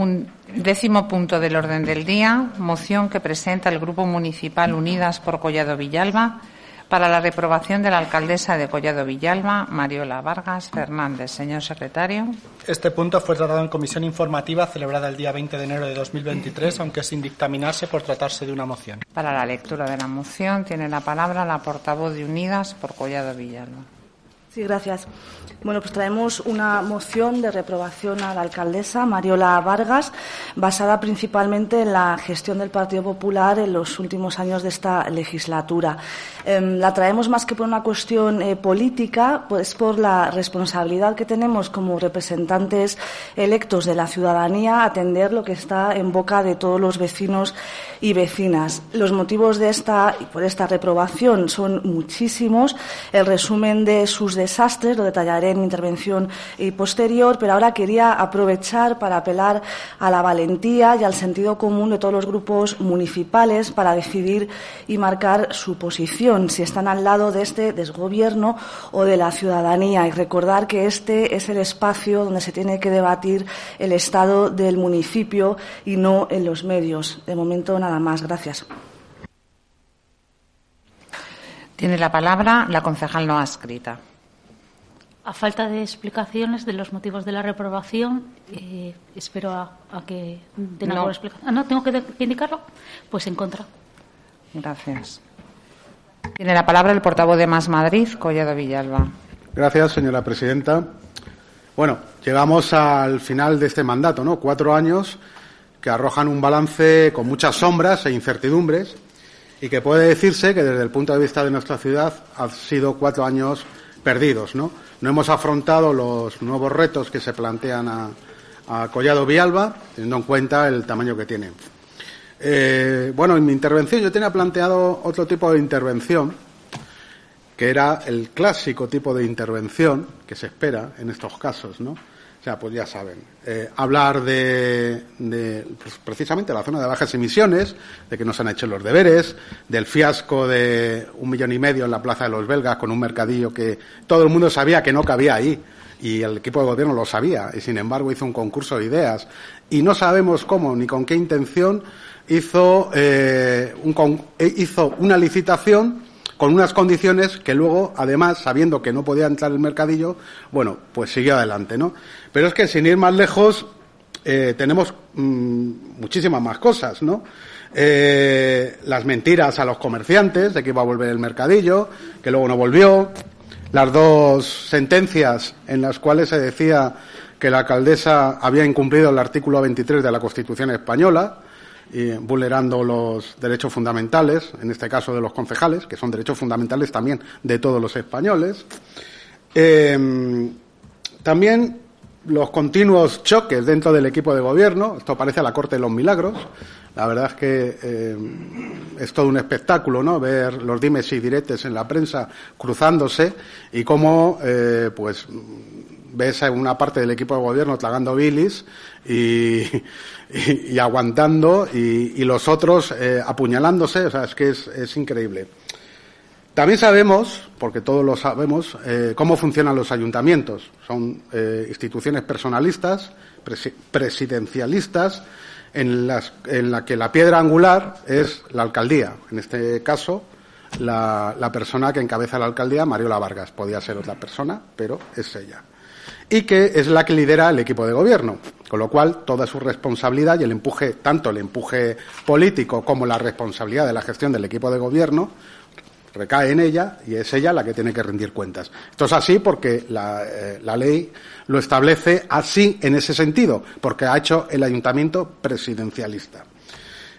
Un décimo punto del orden del día, moción que presenta el Grupo Municipal Unidas por Collado Villalba para la reprobación de la alcaldesa de Collado Villalba, Mariola Vargas Fernández. Señor secretario. Este punto fue tratado en comisión informativa celebrada el día 20 de enero de 2023, aunque sin dictaminarse por tratarse de una moción. Para la lectura de la moción tiene la palabra la portavoz de Unidas por Collado Villalba. Sí, gracias. Bueno, pues traemos una moción de reprobación a la alcaldesa Mariola Vargas, basada principalmente en la gestión del Partido Popular en los últimos años de esta legislatura. Em, la traemos más que por una cuestión eh, política, pues por la responsabilidad que tenemos como representantes electos de la ciudadanía atender lo que está en boca de todos los vecinos y vecinas. Los motivos de esta por esta reprobación son muchísimos. El resumen de sus desastres lo detallaré en mi intervención posterior, pero ahora quería aprovechar para apelar a la valentía y al sentido común de todos los grupos municipales para decidir y marcar su posición, si están al lado de este desgobierno o de la ciudadanía, y recordar que este es el espacio donde se tiene que debatir el estado del municipio y no en los medios. De momento, nada más. Gracias. Tiene la palabra la concejal no adscrita. A falta de explicaciones de los motivos de la reprobación, eh, espero a, que den alguna explicación. Ah, no, tengo que, indicarlo. Pues en contra. Gracias. Tiene la palabra el portavoz de Más Madrid, Collado Villalba. Gracias, señora presidenta. Bueno, llegamos al final de este mandato, ¿no? Cuatro años que arrojan un balance con muchas sombras e incertidumbres y que puede decirse que desde el punto de vista de nuestra ciudad han sido cuatro años perdidos, ¿no? No hemos afrontado los nuevos retos que se plantean a, Collado Vialba, teniendo en cuenta el tamaño que tiene. Eh, bueno, en mi intervención yo tenía planteado otro tipo de intervención, que era el clásico tipo de intervención que se espera en estos casos, ¿no? O sea, pues ya saben, eh, hablar de, de pues precisamente la zona de bajas emisiones, de que no se han hecho los deberes, del fiasco de un millón y medio en la Plaza de los Belgas con un mercadillo que todo el mundo sabía que no cabía ahí y el equipo de gobierno lo sabía y sin embargo hizo un concurso de ideas y no sabemos cómo ni con qué intención hizo, eh, un, hizo una licitación con unas condiciones que luego, además, sabiendo que no podía entrar el mercadillo, bueno, pues siguió adelante, ¿no? Pero es que sin ir más lejos, eh, tenemos mm, muchísimas más cosas, ¿no? Eh, las mentiras a los comerciantes de que iba a volver el mercadillo, que luego no volvió, las dos sentencias en las cuales se decía que la alcaldesa había incumplido el artículo 23 de la Constitución española, y vulnerando los derechos fundamentales, en este caso de los concejales, que son derechos fundamentales también de todos los españoles. Em, también los continuos choques dentro del equipo de gobierno, esto parece la corte de los milagros. La verdad es que em, es todo un espectáculo, ¿no? Ver los dimes y diretes en la prensa cruzándose y cómo, eh, pues, ves a una parte del equipo de gobierno tragando bilis y, y, aguantando y, los otros eh, apuñalándose, o sea, es que es, increíble. También sabemos, porque todos lo sabemos, eh, cómo funcionan los ayuntamientos. Son eh, instituciones personalistas, presidencialistas, en las en la que la piedra angular es la alcaldía. En este caso, la, la persona que encabeza la alcaldía, Mariola Vargas. Podía ser otra persona, pero es ella y que es la que lidera el equipo de gobierno. Con lo cual, toda su responsabilidad y el empuje, tanto el empuje político como la responsabilidad de la gestión del equipo de gobierno, recae en ella y es ella la que tiene que rendir cuentas. Esto es así porque la, eh, ley lo establece así en ese sentido, porque ha hecho el ayuntamiento presidencialista.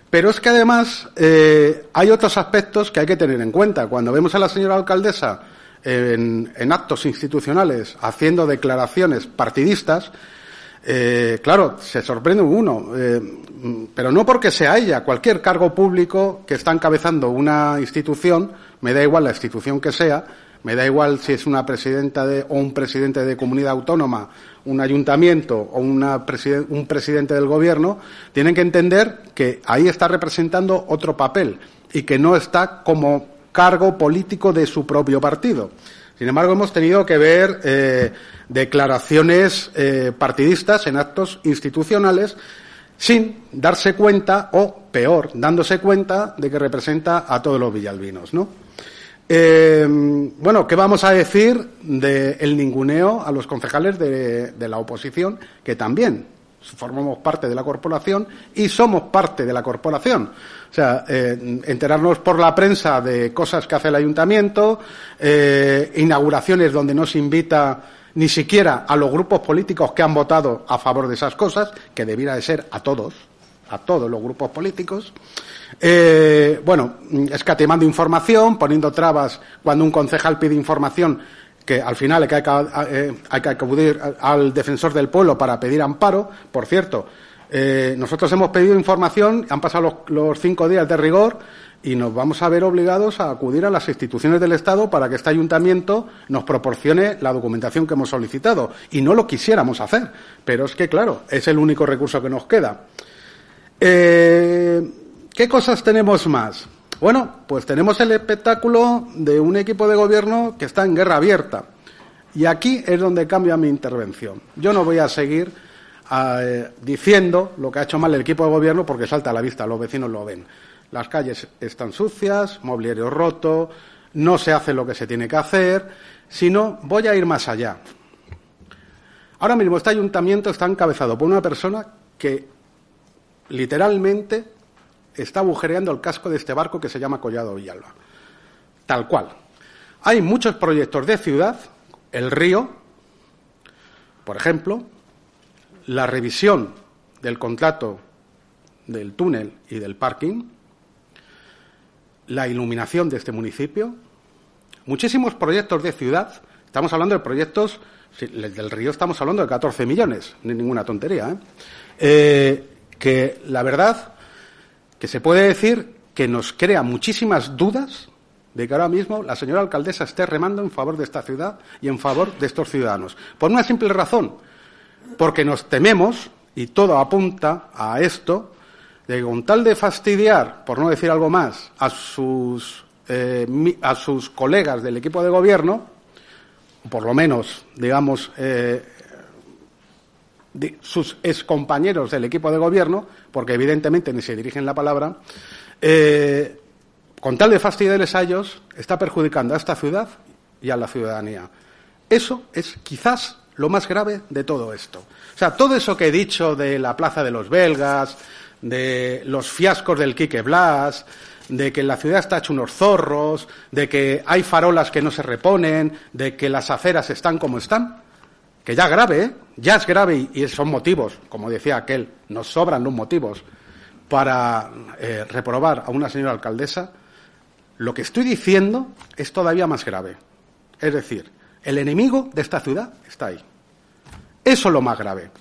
Pero es que además eh, hay otros aspectos que hay que tener en cuenta. Cuando vemos a la señora alcaldesa en, actos institucionales haciendo declaraciones partidistas, eh, claro, se sorprende uno, eh, pero no porque sea ella, cualquier cargo público que está encabezando una institución, me da igual la institución que sea, me da igual si es una presidenta de, o un presidente de comunidad autónoma, un ayuntamiento o una un presidente del gobierno, tienen que entender que ahí está representando otro papel y que no está como cargo político de su propio partido. Sin embargo, hemos tenido que ver eh, declaraciones eh, partidistas en actos institucionales sin darse cuenta, o peor, dándose cuenta de que representa a todos los villalbinos, ¿no? Eh, bueno, ¿qué vamos a decir del ninguneo a los concejales de, la oposición que también formamos parte de la corporación y somos parte de la corporación. O sea, eh, enterarnos por la prensa de cosas que hace el ayuntamiento, eh, inauguraciones donde no se invita ni siquiera a los grupos políticos que han votado a favor de esas cosas, que debiera de ser a todos, a todos los grupos políticos. Eh, bueno, escatimando información, poniendo trabas cuando un concejal pide información que al final hay que, eh, acudir al defensor del pueblo para pedir amparo. Por cierto, eh, nosotros hemos pedido información, han pasado los, cinco días de rigor y nos vamos a ver obligados a acudir a las instituciones del Estado para que este ayuntamiento nos proporcione la documentación que hemos solicitado. Y no lo quisiéramos hacer, pero es que, claro, es el único recurso que nos queda. Eh, ¿Qué cosas tenemos más? Bueno, pues tenemos el espectáculo de un equipo de gobierno que está en guerra abierta. Y aquí es donde cambia mi intervención. Yo no voy a seguir eh, diciendo lo que ha hecho mal el equipo de gobierno porque salta a la vista, los vecinos lo ven. Las calles están sucias, mobiliario roto, no se hace lo que se tiene que hacer, sino voy a ir más allá. Ahora mismo este ayuntamiento está encabezado por una persona que literalmente está agujereando el casco de este barco que se llama Collado Villalba. Tal cual. Hay muchos proyectos de ciudad, el río, por ejemplo, la revisión del contrato del túnel y del parking, la iluminación de este municipio, muchísimos proyectos de ciudad. Estamos hablando de proyectos, del río estamos hablando de 14 millones, ni ninguna tontería, ¿eh? Eh, que la verdad que se puede decir que nos crea muchísimas dudas de que ahora mismo la señora alcaldesa esté remando en favor de esta ciudad y en favor de estos ciudadanos. Por una simple razón, porque nos tememos, y todo apunta a esto, de que con tal de fastidiar, por no decir algo más, a sus, eh, a sus colegas del equipo de gobierno, por lo menos, digamos, eh, de sus excompañeros del equipo de gobierno, porque evidentemente ni se dirigen la palabra, eh, con tal de fastidiarles a ellos, está perjudicando a esta ciudad y a la ciudadanía. Eso es quizás lo más grave de todo esto. O sea, todo eso que he dicho de la Plaza de los Belgas, de los fiascos del Quique Blas, de que la ciudad está hecho unos zorros, de que hay farolas que no se reponen, de que las aceras están como están, que ya grave, ¿eh? ya es grave y, son motivos, como decía aquel, nos sobran los motivos para eh, reprobar a una señora alcaldesa, lo que estoy diciendo es todavía más grave. Es decir, el enemigo de esta ciudad está ahí. Eso es lo más grave.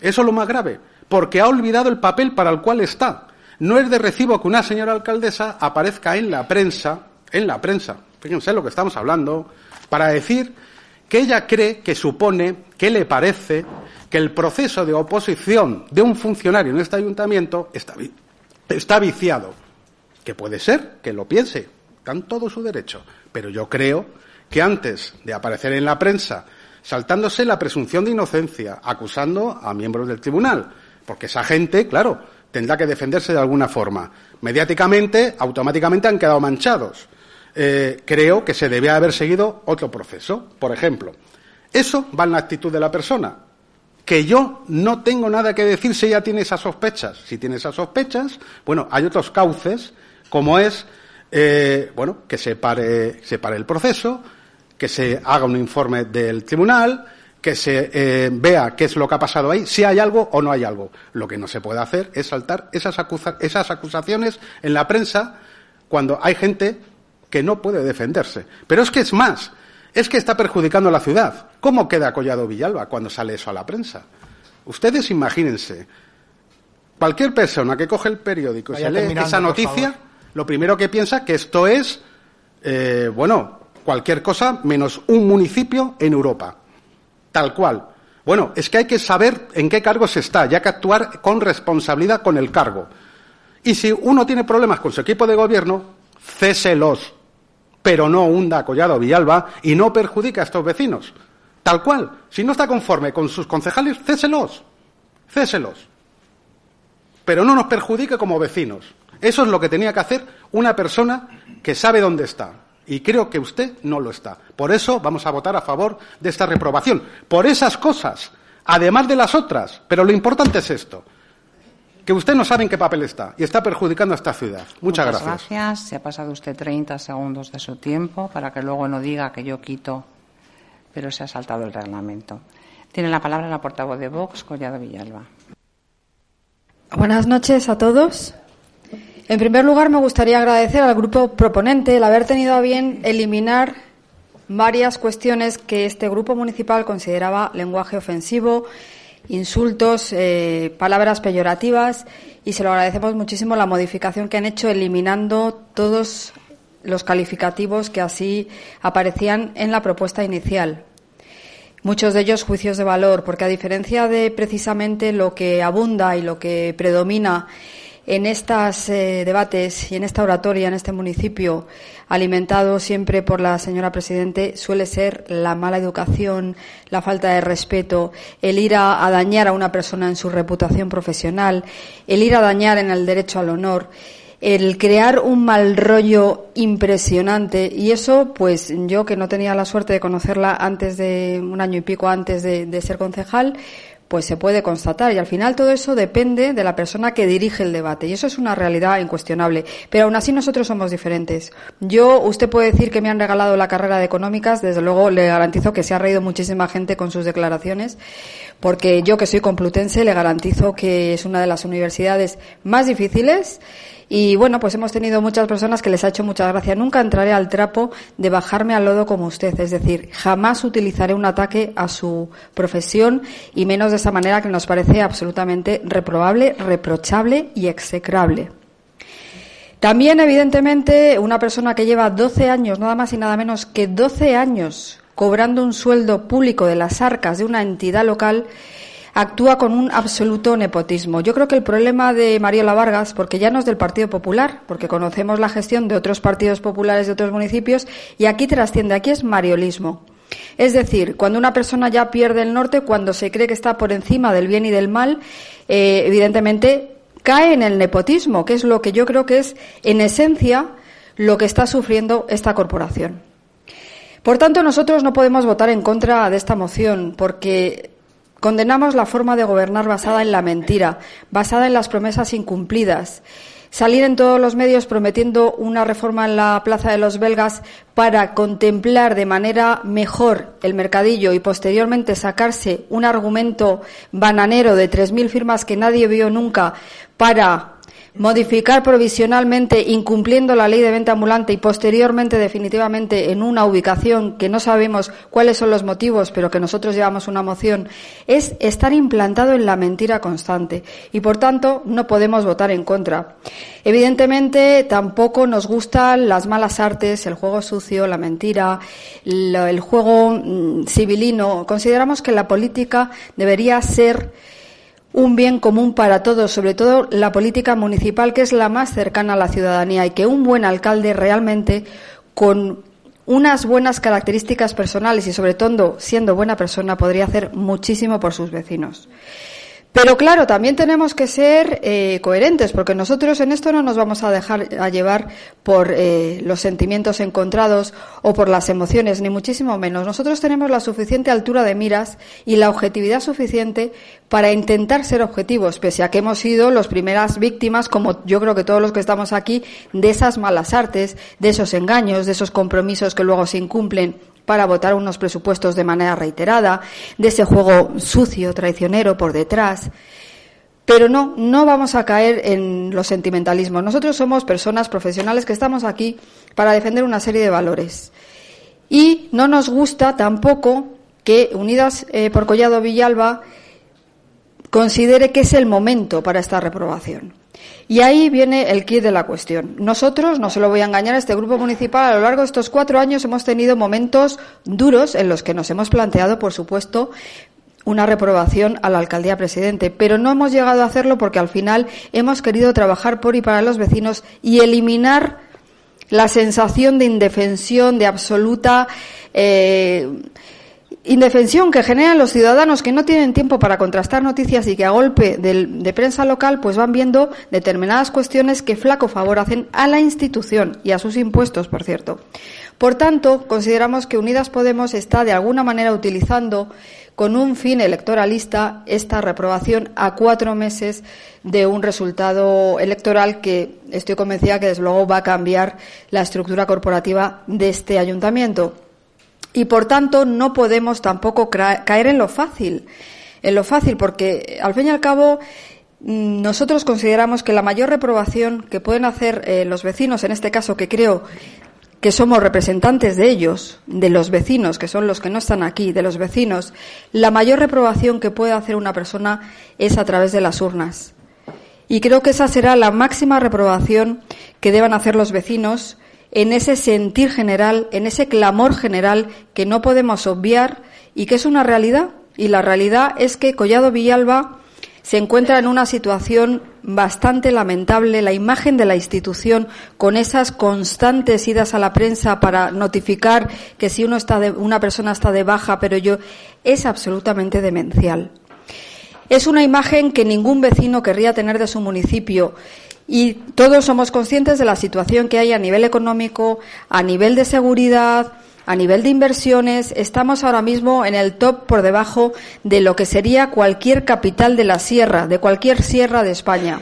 Eso es lo más grave, porque ha olvidado el papel para el cual está. No es de recibo que una señora alcaldesa aparezca en la prensa, en la prensa, fíjense lo que estamos hablando, para decir que ella cree que supone, que le parece, que el proceso de oposición de un funcionario en este ayuntamiento está, está viciado. Que puede ser que lo piense, dan todo su derecho. Pero yo creo que antes de aparecer en la prensa saltándose la presunción de inocencia, acusando a miembros del tribunal, porque esa gente, claro, tendrá que defenderse de alguna forma. Mediáticamente, automáticamente han quedado manchados. Eh, creo que se debe haber seguido otro proceso. Por ejemplo, eso va en la actitud de la persona. Que yo no tengo nada que decir si ella tiene esas sospechas. Si tiene esas sospechas, bueno, hay otros cauces, como es, eh, bueno, que se pare, se pare el proceso, que se haga un informe del tribunal, que se eh, vea qué es lo que ha pasado ahí, si hay algo o no hay algo. Lo que no se puede hacer es saltar esas acusaciones en la prensa cuando hay gente que no puede defenderse. Pero es que es más, es que está perjudicando a la ciudad. ¿Cómo queda Collado Villalba cuando sale eso a la prensa? Ustedes imagínense, cualquier persona que coge el periódico y se lee esa noticia, lo primero que piensa que esto es, eh, bueno, cualquier cosa menos un municipio en Europa. Tal cual. Bueno, es que hay que saber en qué cargo se está, ya que actuar con responsabilidad con el cargo. Y si uno tiene problemas con su equipo de gobierno, céselos, pero no hunda a Collado Villalba y no perjudica a estos vecinos. Tal cual. Si no está conforme con sus concejales, céselos. Céselos. Pero no nos perjudique como vecinos. Eso es lo que tenía que hacer una persona que sabe dónde está. Y creo que usted no lo está. Por eso vamos a votar a favor de esta reprobación. Por esas cosas, además de las otras. Pero lo importante es esto. Que usted no sabe en qué papel está y está perjudicando a esta ciudad. Muchas, Muchas gracias. Se ha pasado usted 30 segundos de su tiempo para que luego no diga que yo quito, pero se ha saltado el reglamento. Tiene la palabra la portavoz de Vox, Collado Villalba. Buenas noches a todos. En primer lugar, me gustaría agradecer al grupo proponente el haber tenido a bien eliminar varias cuestiones que este grupo municipal consideraba lenguaje ofensivo, insultos, eh, palabras peyorativas y se lo agradecemos muchísimo la modificación que han hecho eliminando todos los calificativos que así aparecían en la propuesta inicial. Muchos de ellos juicios de valor, porque a diferencia de precisamente lo que abunda y lo que predomina en estos eh, debates y en esta oratoria en este municipio, alimentado siempre por la señora Presidente, suele ser la mala educación, la falta de respeto, el ir a, dañar a una persona en su reputación profesional, el ir a dañar en el derecho al honor el crear un mal rollo impresionante. Y eso pues yo que no tenía la suerte de conocerla antes de un año y pico antes de ser concejal pues se puede constatar. Y al final todo eso depende de la persona que dirige el debate. Y eso es una realidad incuestionable. Pero aún así nosotros somos diferentes. Yo, usted puede decir que me han regalado la carrera de económicas. Desde luego le garantizo que se ha reído muchísima gente con sus declaraciones. Porque yo, que soy complutense, le garantizo que es una de las universidades más difíciles y bueno, pues hemos tenido muchas personas que les ha hecho mucha gracia. Nunca entraré al trapo de bajarme al lodo como usted. Es decir, jamás utilizaré un ataque a su profesión y menos de esa manera que nos parece absolutamente reprobable, reprochable y execrable. También, evidentemente, una persona que lleva 12 años, nada más y nada menos que 12 años, cobrando un sueldo público de las arcas de una entidad local, actúa con un absoluto nepotismo. Yo creo que el problema de Mariola Vargas, porque ya no es del Partido Popular, porque conocemos la gestión de otros partidos populares de otros municipios, y aquí trasciende, aquí es mariolismo. Es decir, cuando una persona ya pierde el norte, cuando se cree que está por encima del bien y del mal, eh, evidentemente cae en el nepotismo, que es lo que yo creo que es, en esencia, lo que está sufriendo esta corporación. Por tanto, nosotros no podemos votar en contra de esta moción, porque Condenamos la forma de gobernar basada en la mentira, basada en las promesas incumplidas. Salir en todos los medios prometiendo una reforma en la Plaza de los Belgas para contemplar de manera mejor el mercadillo y posteriormente sacarse un argumento bananero de 3.000 firmas que nadie vio nunca para modificar provisionalmente incumpliendo la ley de venta ambulante y posteriormente definitivamente en una ubicación que no sabemos cuáles son los motivos, pero que nosotros llevamos una moción, es estar implantado en la mentira constante y por tanto no podemos votar en contra. Evidentemente tampoco nos gustan las malas artes, el juego sucio, la mentira, el juego mm, civilino. Consideramos que la política debería ser un bien común para todos, sobre todo la política municipal, que es la más cercana a la ciudadanía y que un buen alcalde realmente con unas buenas características personales y sobre todo siendo buena persona podría hacer muchísimo por sus vecinos. Pero claro, también tenemos que ser eh, coherentes, porque nosotros en esto no nos vamos a dejar a llevar por eh, los sentimientos encontrados o por las emociones, ni muchísimo menos. Nosotros tenemos la suficiente altura de miras y la objetividad suficiente para intentar ser objetivos, pese a que hemos sido las primeras víctimas, como yo creo que todos los que estamos aquí, de esas malas artes, de esos engaños, de esos compromisos que luego se incumplen para votar unos presupuestos de manera reiterada, de ese juego sucio, traicionero por detrás. Pero no, no vamos a caer en los sentimentalismos. Nosotros somos personas profesionales que estamos aquí para defender una serie de valores. Y no nos gusta tampoco que Unidas eh, por Collado Villalba considere que es el momento para esta reprobación. Y ahí viene el kit de la cuestión. Nosotros, no se lo voy a engañar, este grupo municipal a lo largo de estos cuatro años hemos tenido momentos duros en los que nos hemos planteado, por supuesto, una reprobación a la alcaldía presidente, pero no hemos llegado a hacerlo porque al final hemos querido trabajar por y para los vecinos y eliminar la sensación de indefensión, de absoluta eh, indefensión que generan los ciudadanos que no tienen tiempo para contrastar noticias y que a golpe de, prensa local pues van viendo determinadas cuestiones que flaco favor hacen a la institución y a sus impuestos, por cierto. Por tanto, consideramos que Unidas Podemos está de alguna manera utilizando con un fin electoralista esta reprobación a cuatro meses de un resultado electoral que estoy convencida que desde luego va a cambiar la estructura corporativa de este ayuntamiento. Y por tanto no podemos tampoco caer en lo fácil, en lo fácil, porque al fin y al cabo mm, nosotros consideramos que la mayor reprobación que pueden hacer eh, los vecinos, en este caso que creo que somos representantes de ellos, de los vecinos, que son los que no están aquí, de los vecinos, la mayor reprobación que puede hacer una persona es a través de las urnas. Y creo que esa será la máxima reprobación que deban hacer los vecinos en ese sentir general, en ese clamor general que no podemos obviar y que es una realidad. Y la realidad es que Collado Villalba se encuentra en una situación bastante lamentable. La imagen de la institución, con esas constantes idas a la prensa para notificar que si uno está de, una persona está de baja, pero yo, es absolutamente demencial. Es una imagen que ningún vecino querría tener de su municipio y todos somos conscientes de la situación que hay a nivel económico, a nivel de seguridad, a nivel de inversiones. Estamos ahora mismo en el top por debajo de lo que sería cualquier capital de la sierra, de cualquier sierra de España.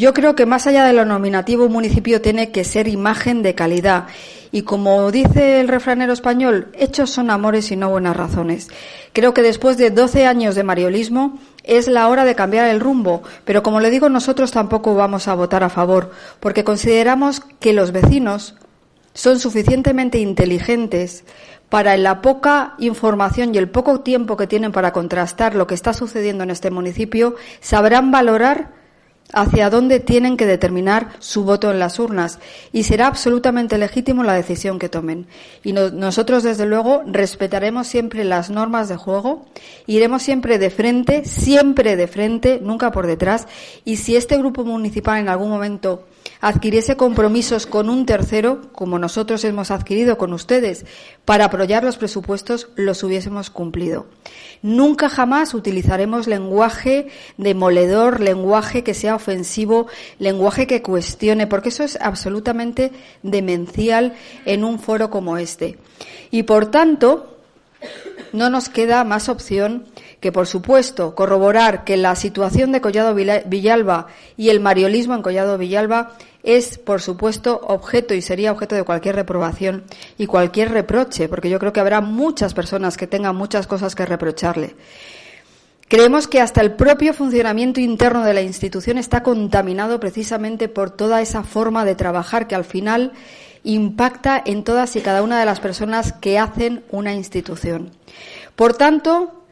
Yo creo que más allá de lo nominativo, un municipio tiene que ser imagen de calidad. Y como dice el refranero español, hechos son amores y no buenas razones. Creo que después de 12 años de mariolismo es la hora de cambiar el rumbo, pero como le digo, nosotros tampoco vamos a votar a favor, porque consideramos que los vecinos son suficientemente inteligentes para la poca información y el poco tiempo que tienen para contrastar lo que está sucediendo en este municipio, sabrán valorar hacia dónde tienen que determinar su voto en las urnas y será absolutamente legítimo la decisión que tomen. Y nosotros, desde luego, respetaremos siempre las normas de juego, iremos siempre de frente, siempre de frente, nunca por detrás. Y si este grupo municipal en algún momento adquiriese compromisos con un tercero, como nosotros hemos adquirido con ustedes, para apoyar los presupuestos, los hubiésemos cumplido. Nunca jamás utilizaremos lenguaje demoledor, lenguaje que sea ofensivo, lenguaje que cuestione, porque eso es absolutamente demencial en un foro como este. Y por tanto, no nos queda más opción que, por supuesto, corroborar que la situación de Collado Villalba y el mariolismo en Collado Villalba es, por supuesto, objeto y sería objeto de cualquier reprobación y cualquier reproche, porque yo creo que habrá muchas personas que tengan muchas cosas que reprocharle. Creemos que hasta el propio funcionamiento interno de la institución está contaminado precisamente por toda esa forma de trabajar que al final impacta en todas y cada una de las personas que hacen una institución. Por tanto,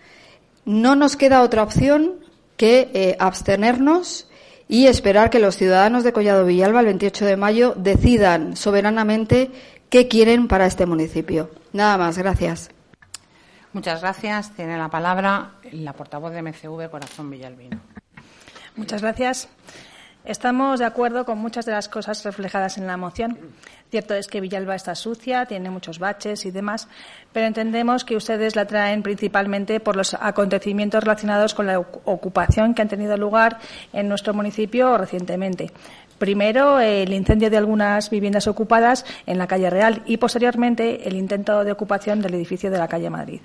no nos queda otra opción que eh, abstenernos y esperar que los ciudadanos de Collado Villalba el 28 de mayo decidan soberanamente qué quieren para este municipio. Nada más, gracias. Muchas gracias. Tiene la palabra la portavoz de MCV, Corazón Villalbino. Muchas gracias. Estamos de acuerdo con muchas de las cosas reflejadas en la moción. Cierto es que Villalba está sucia, tiene muchos baches y demás, pero entendemos que ustedes la traen principalmente por los acontecimientos relacionados con la ocupación que han tenido lugar en nuestro municipio recientemente. Primero, el incendio de algunas viviendas ocupadas en la calle Real y, posteriormente, el intento de ocupación del edificio de la calle Madrid.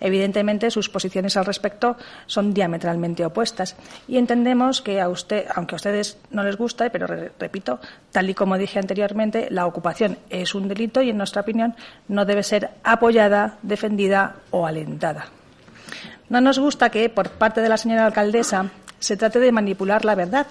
Evidentemente, sus posiciones al respecto son diametralmente opuestas y entendemos que a usted, aunque a ustedes no les guste, pero repito, tal y como dije anteriormente, la ocupación es un delito y, en nuestra opinión, no debe ser apoyada, defendida o alentada. No nos gusta que, por parte de la señora alcaldesa, se trate de manipular la verdad,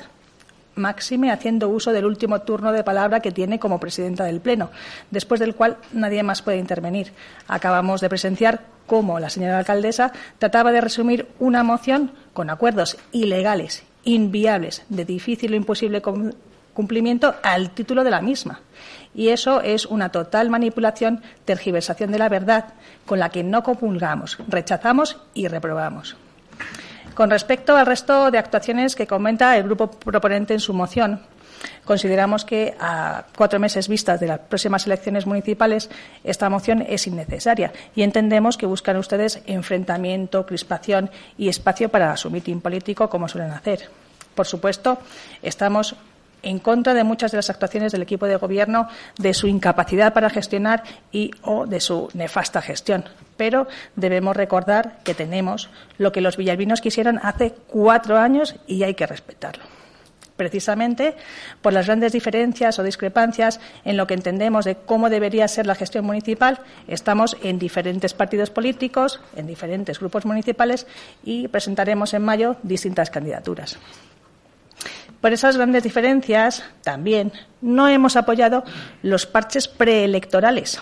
máxime haciendo uso del último turno de palabra que tiene como presidenta del Pleno, después del cual nadie más puede intervenir. Acabamos de presenciar cómo la señora alcaldesa trataba de resumir una moción con acuerdos ilegales, inviables, de difícil o imposible cumplimiento al título de la misma. Y eso es una total manipulación, tergiversación de la verdad, con la que no comulgamos, rechazamos y reprobamos. Con respecto al resto de actuaciones que comenta el grupo proponente en su moción, consideramos que a cuatro meses vistas de las próximas elecciones municipales esta moción es innecesaria y entendemos que buscan ustedes enfrentamiento, crispación y espacio para su mitin político como suelen hacer. Por supuesto, estamos en contra de muchas de las actuaciones del equipo de gobierno, de su incapacidad para gestionar y o de su nefasta gestión. Pero debemos recordar que tenemos lo que los villalbinos quisieron hace cuatro años y hay que respetarlo. Precisamente por las grandes diferencias o discrepancias en lo que entendemos de cómo debería ser la gestión municipal, estamos en diferentes partidos políticos, en diferentes grupos municipales y presentaremos en mayo distintas candidaturas. Por esas grandes diferencias, también no hemos apoyado los parches preelectorales.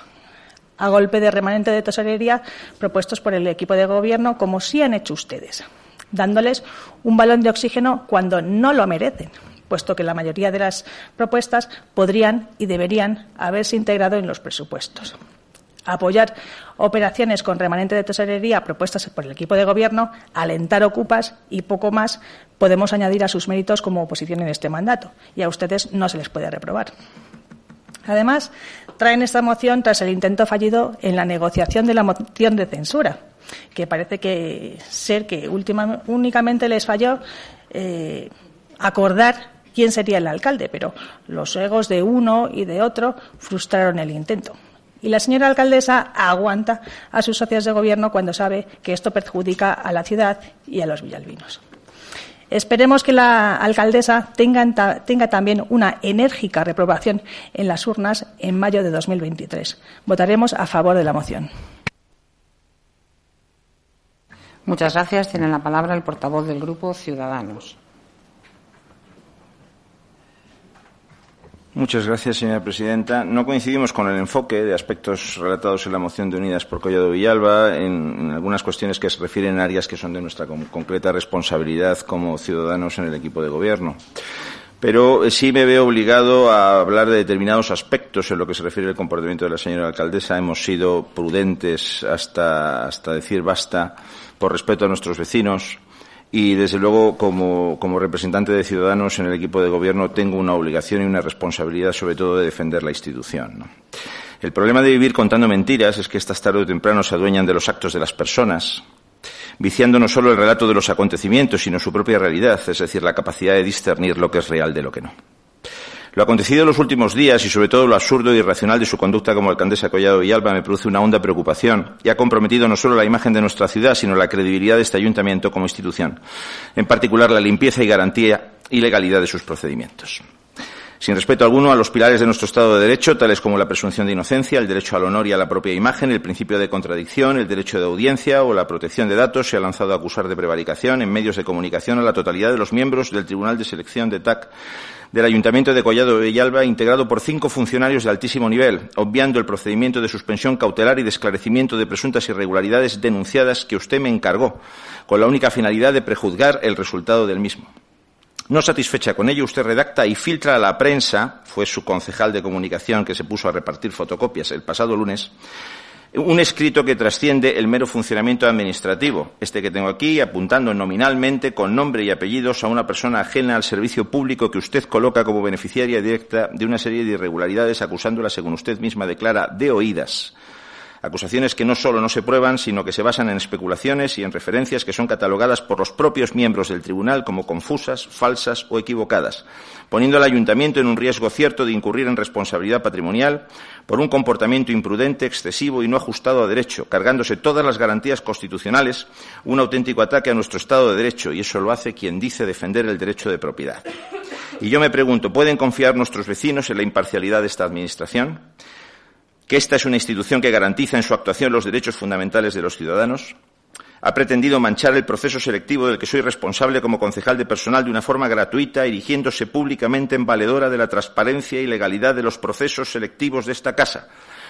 A golpe de remanente de tesorería propuestos por el equipo de gobierno, como sí han hecho ustedes, dándoles un balón de oxígeno cuando no lo merecen, puesto que la mayoría de las propuestas podrían y deberían haberse integrado en los presupuestos apoyar operaciones con remanente de tesorería propuestas por el equipo de gobierno, alentar ocupas y poco más podemos añadir a sus méritos como oposición en este mandato. Y a ustedes no se les puede reprobar. Además, traen esta moción tras el intento fallido en la negociación de la moción de censura, que parece que ser que únicamente les falló eh, acordar quién sería el alcalde, pero los egos de uno y de otro frustraron el intento. Y la señora alcaldesa aguanta a sus socios de gobierno cuando sabe que esto perjudica a la ciudad y a los villalbinos. Esperemos que la alcaldesa tenga, tenga, también una enérgica reprobación en las urnas en mayo de 2023. Votaremos a favor de la moción. Muchas gracias. Tiene la palabra el portavoz del Grupo Ciudadanos. Muchas gracias, señora presidenta. No coincidimos con el enfoque de aspectos relatados en la moción de Unidas por Collado Villalba en, algunas cuestiones que se refieren a áreas que son de nuestra concreta responsabilidad como ciudadanos en el equipo de gobierno. Pero eh, sí me veo obligado a hablar de determinados aspectos en lo que se refiere al comportamiento de la señora alcaldesa. Hemos sido prudentes hasta, hasta decir basta por respeto a nuestros vecinos, y desde luego como, representante de Ciudadanos en el equipo de gobierno tengo una obligación y una responsabilidad sobre todo de defender la institución. El problema de vivir contando mentiras es que estas tarde o temprano se adueñan de los actos de las personas, viciando no solo el relato de los acontecimientos, sino su propia realidad, es decir, la capacidad de discernir lo que es real de lo que no. Lo acontecido en los últimos días y sobre todo lo absurdo e irracional de su conducta como alcaldesa Collado Villalba me produce una honda preocupación y ha comprometido no solo la imagen de nuestra ciudad, sino la credibilidad de este ayuntamiento como institución, en particular la limpieza y garantía y legalidad de sus procedimientos. Sin respeto alguno a los pilares de nuestro Estado de Derecho, tales como la presunción de inocencia, el derecho al honor y a la propia imagen, el principio de contradicción, el derecho de audiencia o la protección de datos, se ha lanzado a acusar de prevaricación en medios de comunicación a la totalidad de los miembros del Tribunal de Selección de TAC del Ayuntamiento de Collado de Villalba, integrado por cinco funcionarios de altísimo nivel, obviando el procedimiento de suspensión cautelar y de esclarecimiento de presuntas irregularidades denunciadas que usted me encargó, con la única finalidad de prejuzgar el resultado del mismo. No satisfecha con ello, usted redacta y filtra a la prensa, fue su concejal de comunicación que se puso a repartir fotocopias el pasado lunes, un escrito que trasciende el mero funcionamiento administrativo, este que tengo aquí, apuntando nominalmente con nombre y apellidos a una persona ajena al servicio público que usted coloca como beneficiaria directa de una serie de irregularidades, acusándola, según usted misma declara, de oídas Acusaciones que no solo no se prueban, sino que se basan en especulaciones y en referencias que son catalogadas por los propios miembros del tribunal como confusas, falsas o equivocadas, poniendo al ayuntamiento en un riesgo cierto de incurrir en responsabilidad patrimonial por un comportamiento imprudente, excesivo y no ajustado a derecho, cargándose todas las garantías constitucionales, un auténtico ataque a nuestro Estado de Derecho, y eso lo hace quien dice defender el derecho de propiedad. Y yo me pregunto, ¿pueden confiar nuestros vecinos en la imparcialidad de esta Administración? Que esta es una institución que garantiza en su actuación los derechos fundamentales de los ciudadanos? ha pretendido manchar el proceso selectivo del que soy responsable como concejal de personal de una forma gratuita, erigiéndose públicamente en valedora de la transparencia y legalidad de los procesos selectivos de esta casa,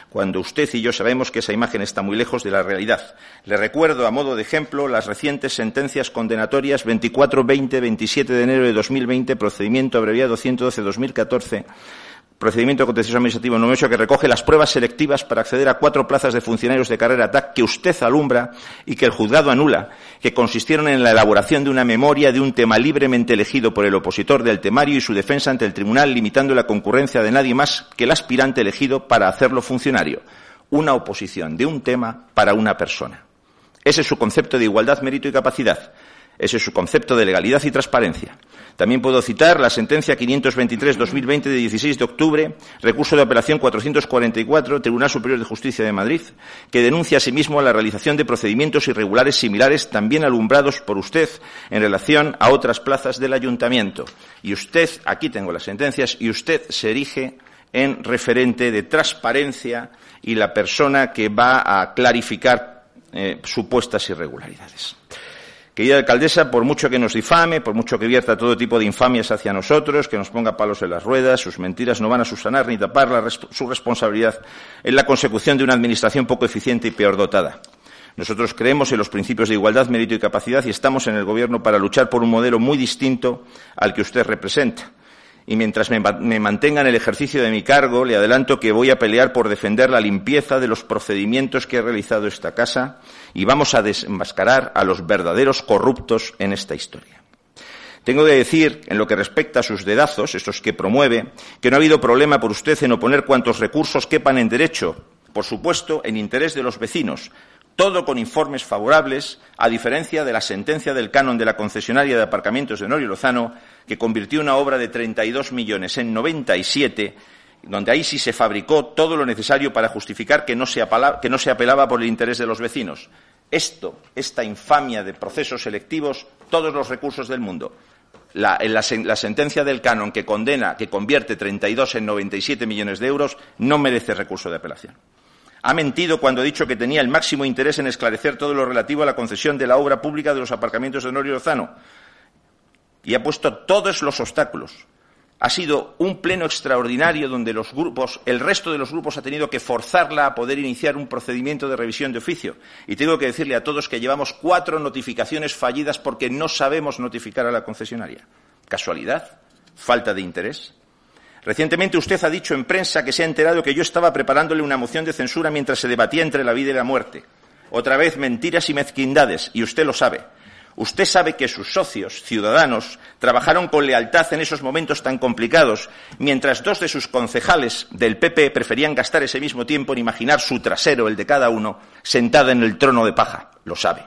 cuando usted y yo sabemos que esa imagen está muy lejos de la realidad. Le recuerdo, a modo de ejemplo, las recientes sentencias condenatorias 24, 20, 27 de enero de 2020, procedimiento abreviado 112-2014, procedimiento contencioso administrativo número 8 que recoge las pruebas selectivas para acceder a cuatro plazas de funcionarios de carrera TAC que usted alumbra y que el juzgado anula, que consistieron en la elaboración de una memoria de un tema libremente elegido por el opositor del temario y su defensa ante el tribunal, limitando la concurrencia de nadie más que el aspirante elegido para hacerlo funcionario. Una oposición de un tema para una persona. Ese es su concepto de igualdad, mérito y capacidad. Ese es su concepto de legalidad y transparencia. También puedo citar la sentencia 523-2020 de 16 de octubre, recurso de apelación 444, Tribunal Superior de Justicia de Madrid, que denuncia asimismo la realización de procedimientos irregulares similares también alumbrados por usted en relación a otras plazas del ayuntamiento. Y usted, aquí tengo las sentencias, y usted se erige en referente de transparencia y la persona que va a clarificar eh, supuestas irregularidades. Querida alcaldesa, por mucho que nos difame, por mucho que vierta todo tipo de infamias hacia nosotros, que nos ponga palos en las ruedas, sus mentiras no van a susanar ni tapar su responsabilidad en la consecución de una administración poco eficiente y peor dotada. Nosotros creemos en los principios de igualdad, mérito y capacidad y estamos en el Gobierno para luchar por un modelo muy distinto al que usted representa y mientras me, mantenga en el ejercicio de mi cargo, le adelanto que voy a pelear por defender la limpieza de los procedimientos que ha realizado esta Casa y vamos a desenmascarar a los verdaderos corruptos en esta historia. Tengo que decir, en lo que respecta a sus dedazos, estos que promueve, que no ha habido problema por usted en oponer cuantos recursos quepan en derecho, por supuesto, en interés de los vecinos, todo con informes favorables, a diferencia de la sentencia del canon de la concesionaria de aparcamientos de Norio Lozano, que convirtió una obra de 32 millones en 97, donde ahí sí se fabricó todo lo necesario para justificar que no se, apelaba, por el interés de los vecinos. Esto, esta infamia de procesos selectivos, todos los recursos del mundo. La, la, sentencia del canon que condena, que convierte 32 en 97 millones de euros, no merece recurso de apelación. Ha mentido cuando ha dicho que tenía el máximo interés en esclarecer todo lo relativo a la concesión de la obra pública de los aparcamientos de Norio Lozano. Y ha puesto todos los obstáculos. Ha sido un pleno extraordinario donde los grupos, el resto de los grupos ha tenido que forzarla a poder iniciar un procedimiento de revisión de oficio. Y tengo que decirle a todos que llevamos cuatro notificaciones fallidas porque no sabemos notificar a la concesionaria. ¿Casualidad? ¿Falta de interés? Recientemente usted ha dicho en prensa que se ha enterado que yo estaba preparándole una moción de censura mientras se debatía entre la vida y la muerte. Otra vez mentiras y mezquindades, y usted lo sabe. Usted sabe que sus socios, ciudadanos, trabajaron con lealtad en esos momentos tan complicados, mientras dos de sus concejales del PP preferían gastar ese mismo tiempo en imaginar su trasero, el de cada uno, sentada en el trono de paja. Lo sabe.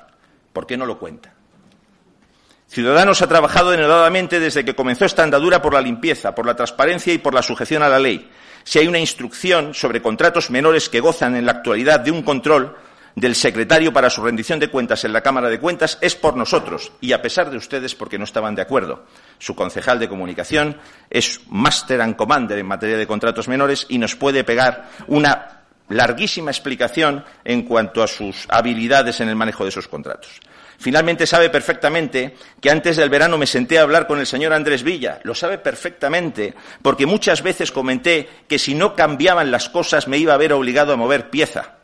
¿Por qué no lo cuenta? Ciudadanos ha trabajado denodadamente desde que comenzó esta andadura por la limpieza, por la transparencia y por la sujeción a la ley. Si hay una instrucción sobre contratos menores que gozan en la actualidad de un control del secretario para su rendición de cuentas en la Cámara de Cuentas, es por nosotros y a pesar de ustedes porque no estaban de acuerdo. Su concejal de comunicación es Master and Commander en materia de contratos menores y nos puede pegar una larguísima explicación en cuanto a sus habilidades en el manejo de esos contratos. Finalmente sabe perfectamente que antes del verano me senté a hablar con el señor Andrés Villa. Lo sabe perfectamente porque muchas veces comenté que si no cambiaban las cosas me iba a ver obligado a mover pieza.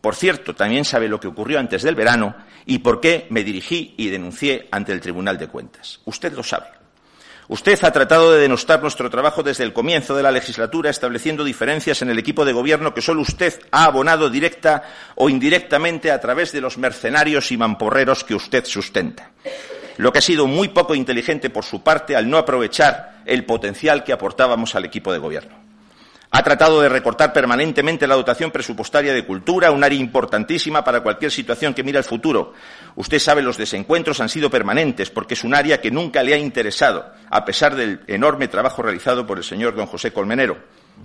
Por cierto, también sabe lo que ocurrió antes del verano y por qué me dirigí y denuncié ante el Tribunal de Cuentas. Usted lo sabe. Usted ha tratado de denostar nuestro trabajo desde el comienzo de la legislatura, estableciendo diferencias en el equipo de gobierno que solo usted ha abonado directa o indirectamente a través de los mercenarios y mamporreros que usted sustenta. Lo que ha sido muy poco inteligente por su parte al no aprovechar el potencial que aportábamos al equipo de gobierno. Ha tratado de recortar permanentemente la dotación presupuestaria de cultura, un área importantísima para cualquier situación que mira al futuro. Usted sabe, los desencuentros han sido permanentes porque es un área que nunca le ha interesado, a pesar del enorme trabajo realizado por el señor don José Colmenero.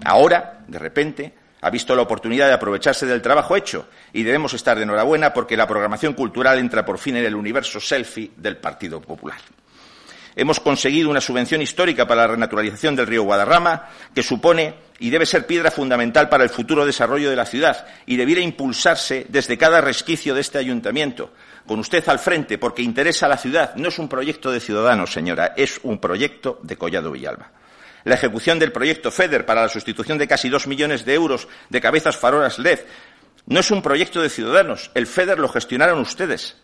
Ahora, de repente, ha visto la oportunidad de aprovecharse del trabajo hecho y debemos estar de enhorabuena porque la programación cultural entra por fin en el universo selfie del Partido Popular. Hemos conseguido una subvención histórica para la renaturalización del río Guadarrama que supone y debe ser piedra fundamental para el futuro desarrollo de la ciudad y debiera impulsarse desde cada resquicio de este ayuntamiento, con usted al frente, porque interesa a la ciudad. No es un proyecto de ciudadanos, señora, es un proyecto de Collado Villalba. La ejecución del proyecto FEDER para la sustitución de casi dos millones de euros de cabezas farolas LED no es un proyecto de ciudadanos. El FEDER lo gestionaron ustedes.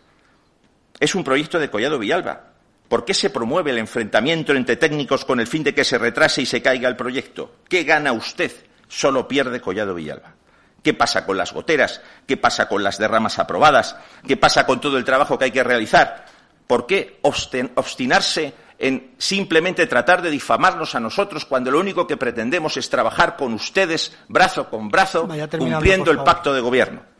Es un proyecto de Collado Villalba. ¿Por qué se promueve el enfrentamiento entre técnicos con el fin de que se retrase y se caiga el proyecto? ¿Qué gana usted? Solo pierde Collado Villalba. ¿Qué pasa con las goteras? ¿Qué pasa con las derramas aprobadas? ¿Qué pasa con todo el trabajo que hay que realizar? ¿Por qué obstinarse en simplemente tratar de difamarnos a nosotros cuando lo único que pretendemos es trabajar con ustedes brazo con brazo cumpliendo el pacto de gobierno?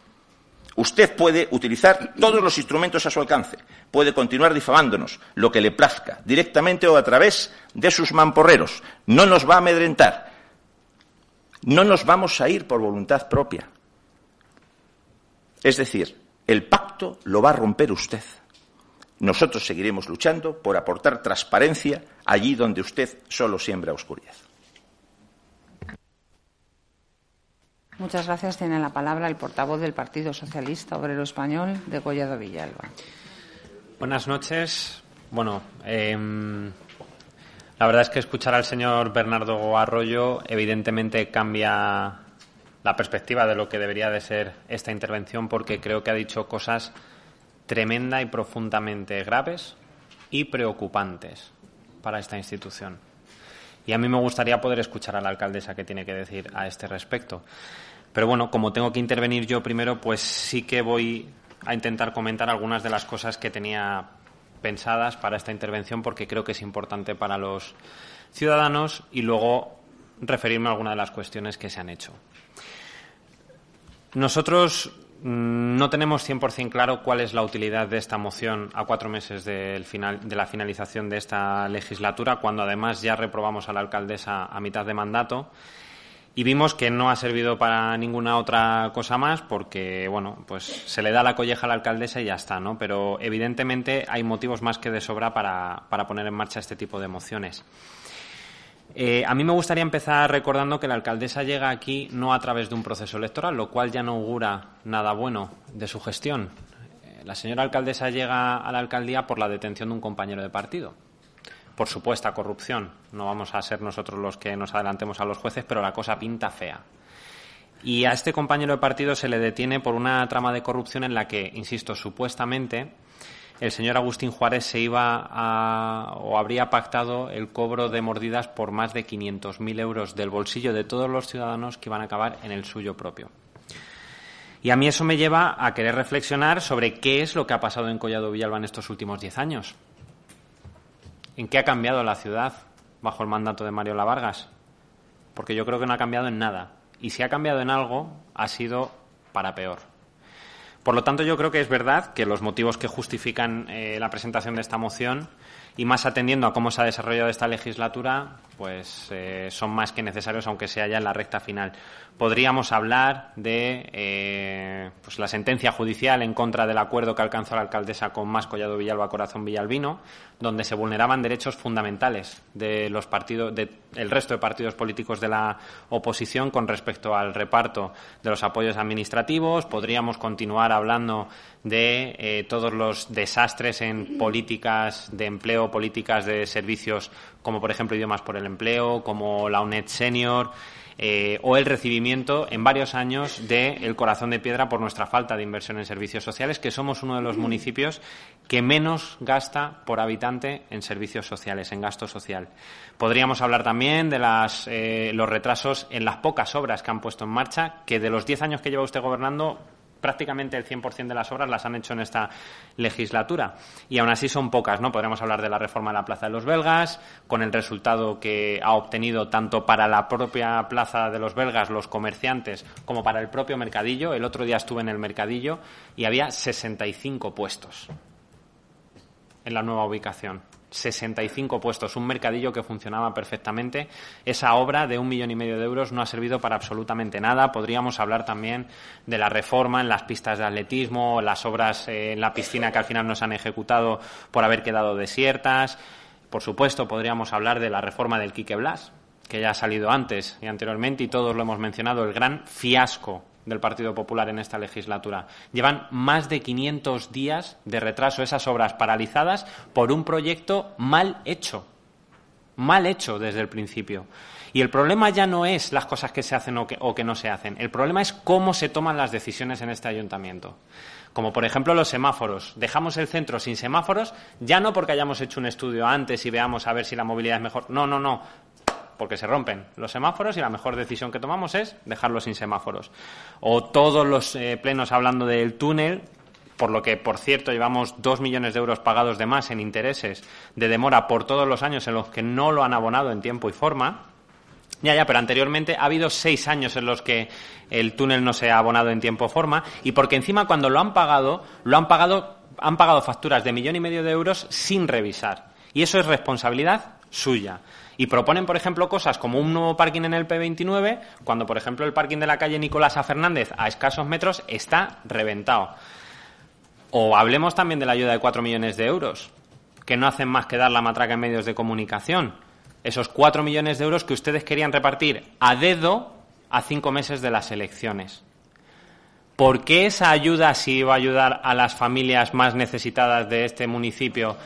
Usted puede utilizar todos los instrumentos a su alcance, puede continuar difamándonos, lo que le plazca, directamente o a través de sus mamporreros. No nos va a amedrentar. No nos vamos a ir por voluntad propia. Es decir, el pacto lo va a romper usted. Nosotros seguiremos luchando por aportar transparencia allí donde usted solo siembra oscuridad. Muchas gracias. Tiene la palabra el portavoz del Partido Socialista Obrero Español de Collado Villalba. Buenas noches. Bueno, em, la verdad es que escuchar al señor Bernardo Arroyo evidentemente cambia la perspectiva de lo que debería de ser esta intervención porque creo que ha dicho cosas tremenda y profundamente graves y preocupantes para esta institución. Y a mí me gustaría poder escuchar a la alcaldesa qué tiene que decir a este respecto. Pero bueno, como tengo que intervenir yo primero, pues sí que voy a intentar comentar algunas de las cosas que tenía pensadas para esta intervención porque creo que es importante para los ciudadanos y luego referirme a algunas de las cuestiones que se han hecho. Nosotros mm, no tenemos 100% claro cuál es la utilidad de esta moción a cuatro meses del final, de la finalización de esta legislatura, cuando además ya reprobamos a la alcaldesa a mitad de mandato y vimos que no ha servido para ninguna otra cosa más porque, bueno, pues se le da la colleja a la alcaldesa y ya está, ¿no? Pero evidentemente hay motivos más que de sobra para, poner en marcha este tipo de mociones. Eh, a mí me gustaría empezar recordando que la alcaldesa llega aquí no a través de un proceso electoral, lo cual ya no augura nada bueno de su gestión. Eh, la señora alcaldesa llega a la alcaldía por la detención de un compañero de partido por supuesta corrupción. No vamos a ser nosotros los que nos adelantemos a los jueces, pero la cosa pinta fea. Y a este compañero de partido se le detiene por una trama de corrupción en la que, insisto, supuestamente el señor Agustín Juárez se iba a, o habría pactado el cobro de mordidas por más de 500.000 euros del bolsillo de todos los ciudadanos que iban a acabar en el suyo propio. Y a mí eso me lleva a querer reflexionar sobre qué es lo que ha pasado en Collado Villalba en estos últimos diez años. ¿En qué ha cambiado la ciudad bajo el mandato de Mario Vargas? Porque yo creo que no ha cambiado en nada. Y si ha cambiado en algo, ha sido para peor. Por lo tanto, yo creo que es verdad que los motivos que justifican eh, la presentación de esta moción y más atendiendo a cómo se ha desarrollado esta legislatura, pues eh, son más que necesarios, aunque sea ya en la recta final. Podríamos hablar de eh, pues la sentencia judicial en contra del acuerdo que alcanzó la alcaldesa con Más Collado Villalba Corazón Villalbino, donde se vulneraban derechos fundamentales de los partidos, del resto de partidos políticos de la oposición con respecto al reparto de los apoyos administrativos. Podríamos continuar hablando de eh, todos los desastres en políticas de empleo, políticas de servicios, como por ejemplo idiomas por el empleo, como la UNED Senior. Eh, o el recibimiento en varios años del El Corazón de Piedra por nuestra falta de inversión en servicios sociales, que somos uno de los municipios que menos gasta por habitante en servicios sociales, en gasto social. Podríamos hablar también de las, eh, los retrasos en las pocas obras que han puesto en marcha, que de los diez años que lleva usted gobernando, prácticamente el 100% de las obras las han hecho en esta legislatura. Y aún así son pocas, ¿no? Podríamos hablar de la reforma de la Plaza de los Belgas, con el resultado que ha obtenido tanto para la propia Plaza de los Belgas, los comerciantes, como para el propio mercadillo. El otro día estuve en el mercadillo y había 65 puestos en la nueva ubicación. 65 puestos, un mercadillo que funcionaba perfectamente. Esa obra de un millón y medio de euros no ha servido para absolutamente nada. Podríamos hablar también de la reforma en las pistas de atletismo, las obras eh, en la piscina que al final no se han ejecutado por haber quedado desiertas. Por supuesto, podríamos hablar de la reforma del Quique Blas, que ya ha salido antes y anteriormente y todos lo hemos mencionado, el gran fiasco del Partido Popular en esta legislatura. Llevan más de 500 días de retraso esas obras paralizadas por un proyecto mal hecho. Mal hecho desde el principio. Y el problema ya no es las cosas que se hacen o que, o que no se hacen. El problema es cómo se toman las decisiones en este ayuntamiento como por ejemplo los semáforos. Dejamos el centro sin semáforos, ya no porque hayamos hecho un estudio antes y veamos a ver si la movilidad es mejor. No, no, no. Porque se rompen los semáforos y la mejor decisión que tomamos es dejarlo sin semáforos. O todos los eh, plenos hablando del túnel, por lo que, por cierto, llevamos dos millones de euros pagados de más en intereses de demora por todos los años en los que no lo han abonado en tiempo y forma. Ya, ya, pero anteriormente ha habido seis años en los que el túnel no se ha abonado en tiempo forma y porque encima cuando lo han pagado, lo han pagado, han pagado facturas de millón y medio de euros sin revisar. Y eso es responsabilidad suya. Y proponen, por ejemplo, cosas como un nuevo parking en el P29, cuando, por ejemplo, el parking de la calle Nicolás A. Fernández, a escasos metros, está reventado. O hablemos también de la ayuda de cuatro millones de euros, que no hacen más que dar la matraca en medios de comunicación esos cuatro millones de euros que ustedes querían repartir a dedo a cinco meses de las elecciones. ¿Por qué esa ayuda si iba a ayudar a las familias más necesitadas de este municipio?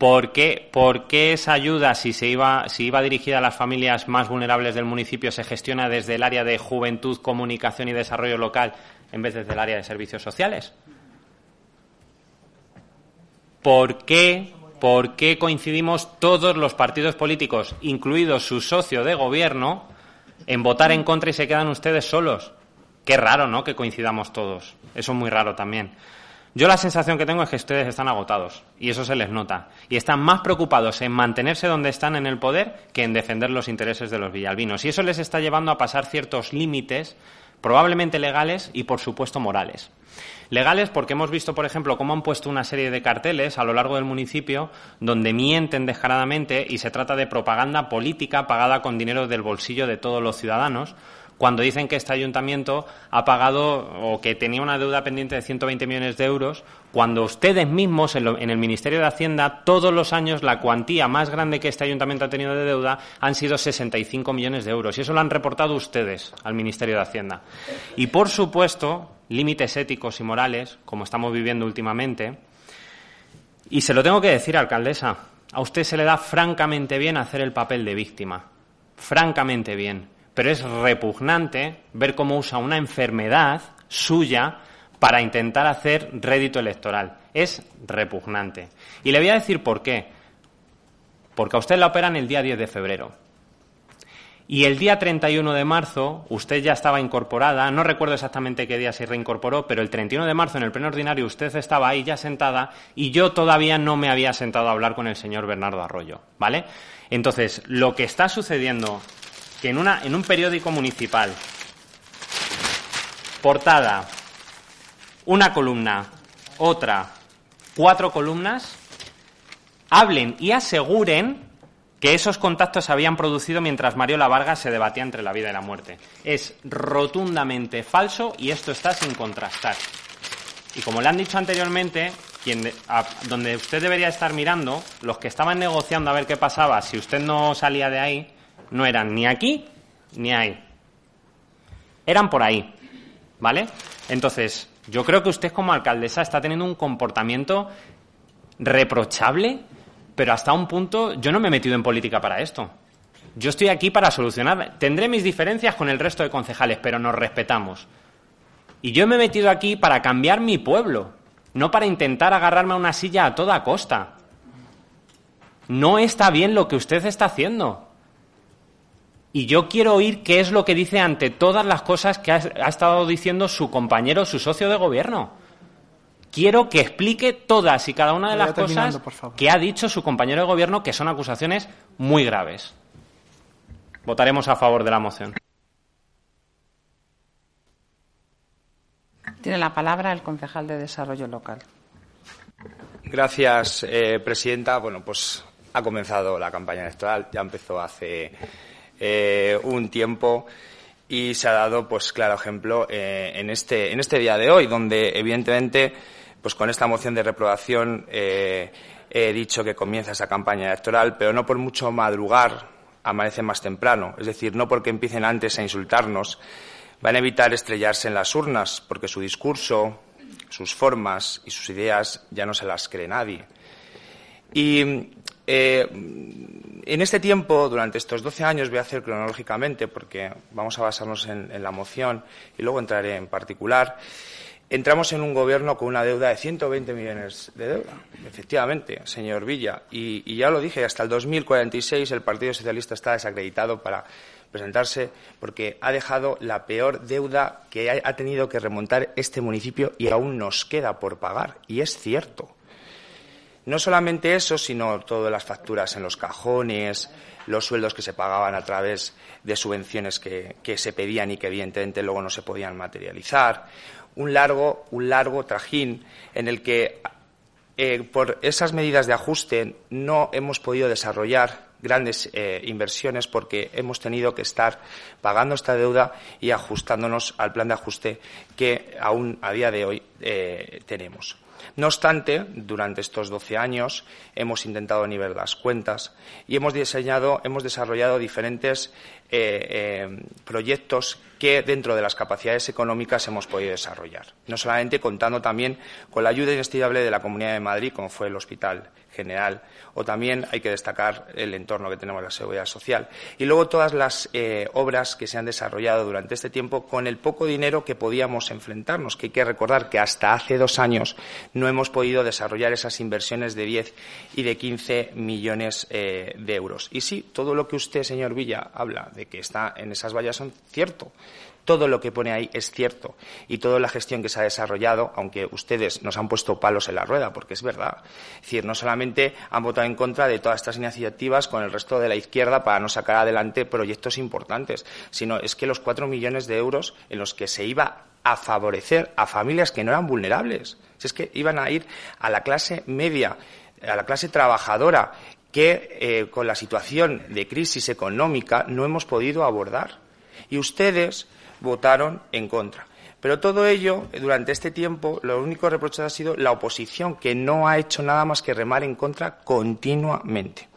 ¿Por qué, por qué esa ayuda, si, se iba, si iba dirigida a las familias más vulnerables del municipio, se gestiona desde el área de juventud, comunicación y desarrollo local en vez de desde el área de servicios sociales? ¿Por qué por qué coincidimos todos los partidos políticos, incluido su socio de gobierno, en votar en contra y se quedan ustedes solos. Qué raro, ¿no? Que coincidamos todos. Eso es muy raro también. Yo la sensación que tengo es que ustedes están agotados y eso se les nota. Y están más preocupados en mantenerse donde están en el poder que en defender los intereses de los villalbinos. Y eso les está llevando a pasar ciertos límites, probablemente legales y, por supuesto, morales. Legales porque hemos visto, por ejemplo, cómo han puesto una serie de carteles a lo largo del municipio donde mienten descaradamente y se trata de propaganda política pagada con dinero del bolsillo de todos los ciudadanos cuando dicen que este ayuntamiento ha pagado o que tenía una deuda pendiente de 120 millones de euros, cuando ustedes mismos en, el Ministerio de Hacienda todos los años la cuantía más grande que este ayuntamiento ha tenido de deuda han sido 65 millones de euros. Y eso lo han reportado ustedes al Ministerio de Hacienda. Y, por supuesto, límites éticos y morales, como estamos viviendo últimamente. Y se lo tengo que decir, alcaldesa, a usted se le da francamente bien hacer el papel de víctima, francamente bien, pero es repugnante ver cómo usa una enfermedad suya para intentar hacer rédito electoral. Es repugnante. Y le voy a decir por qué. Porque a usted la operan el día 10 de febrero. Y el día 31 de marzo usted ya estaba incorporada, no recuerdo exactamente qué día se reincorporó, pero el 31 de marzo en el pleno ordinario usted estaba ahí ya sentada y yo todavía no me había sentado a hablar con el señor Bernardo Arroyo, ¿vale? Entonces, lo que está sucediendo que en una en un periódico municipal. Portada. Una columna, otra, cuatro columnas. Hablen y aseguren que esos contactos se habían producido mientras Mariola Vargas se debatía entre la vida y la muerte. Es rotundamente falso y esto está sin contrastar. Y como le han dicho anteriormente, quien donde usted debería estar mirando, los que estaban negociando a ver qué pasaba si usted no salía de ahí, no eran ni aquí ni ahí. Eran por ahí. ¿Vale? Entonces, yo creo que usted como alcaldesa está teniendo un comportamiento reprochable pero hasta un punto yo no me he metido en política para esto. Yo estoy aquí para solucionar. Tendré mis diferencias con el resto de concejales, pero nos respetamos. Y yo me he metido aquí para cambiar mi pueblo, no para intentar agarrarme a una silla a toda costa. No está bien lo que usted está haciendo. Y yo quiero oír qué es lo que dice ante todas las cosas que ha, ha estado diciendo su compañero, su socio de gobierno quiero que explique todas y cada una de las cosas que ha dicho su compañero de gobierno, que son acusaciones muy graves. Votaremos a favor de la moción. Tiene la palabra el concejal de Desarrollo Local. Gracias, eh, presidenta. Bueno, pues ha comenzado la campaña electoral, ya empezó hace eh, un tiempo y se ha dado, pues, claro ejemplo eh, en este en este día de hoy, donde evidentemente pues con esta moción de reprobación eh, he dicho que comienza esa campaña electoral, pero no por mucho madrugar amanecen más temprano. Es decir, no porque empiecen antes a insultarnos, van a evitar estrellarse en las urnas, porque su discurso, sus formas y sus ideas ya no se las cree nadie. Y eh, en este tiempo, durante estos 12 años, voy a hacer cronológicamente, porque vamos a basarnos en, la moción y luego entraré en particular. Entramos en un gobierno con una deuda de 120 millones de deuda, efectivamente, señor Villa. Y, y ya lo dije, hasta el 2046 el Partido Socialista está desacreditado para presentarse porque ha dejado la peor deuda que ha tenido que remontar este municipio y aún nos queda por pagar. Y es cierto. No solamente eso, sino todas las facturas en los cajones, los sueldos que se pagaban a través de subvenciones que, se pedían y que evidentemente luego no se podían materializar. Un largo, un largo trajín en el que eh, por esas medidas de ajuste no hemos podido desarrollar grandes eh, inversiones porque hemos tenido que estar pagando esta deuda y ajustándonos al plan de ajuste que aún a día de hoy eh, tenemos. No obstante, durante estos 12 años hemos intentado nivelar las cuentas y hemos diseñado, hemos desarrollado diferentes eh, proyectos que dentro de las capacidades económicas hemos podido desarrollar. No solamente contando también con la ayuda inestimable de la Comunidad de Madrid, como fue el Hospital general o también hay que destacar el entorno que tenemos la seguridad social. Y luego todas las eh, obras que se han desarrollado durante este tiempo con el poco dinero que podíamos enfrentarnos, que hay que recordar que hasta hace dos años no hemos podido desarrollar esas inversiones de 10 y de 15 millones eh, de euros. Y sí, todo lo que usted, señor Villa, habla de que está en esas vallas son cierto. Todo lo que pone ahí es cierto. Y toda la gestión que se ha desarrollado, aunque ustedes nos han puesto palos en la rueda, porque es verdad. Es decir, no solamente han votado en contra de todas estas iniciativas con el resto de la izquierda para no sacar adelante proyectos importantes, sino es que los cuatro millones de euros en los que se iba a favorecer a familias que no eran vulnerables, es que iban a ir a la clase media, a la clase trabajadora, que eh, con la situación de crisis económica no hemos podido abordar. Y ustedes votaron en contra. Pero todo ello, durante este tiempo, lo único reproche ha sido la oposición, que no ha hecho nada más que remar en contra continuamente.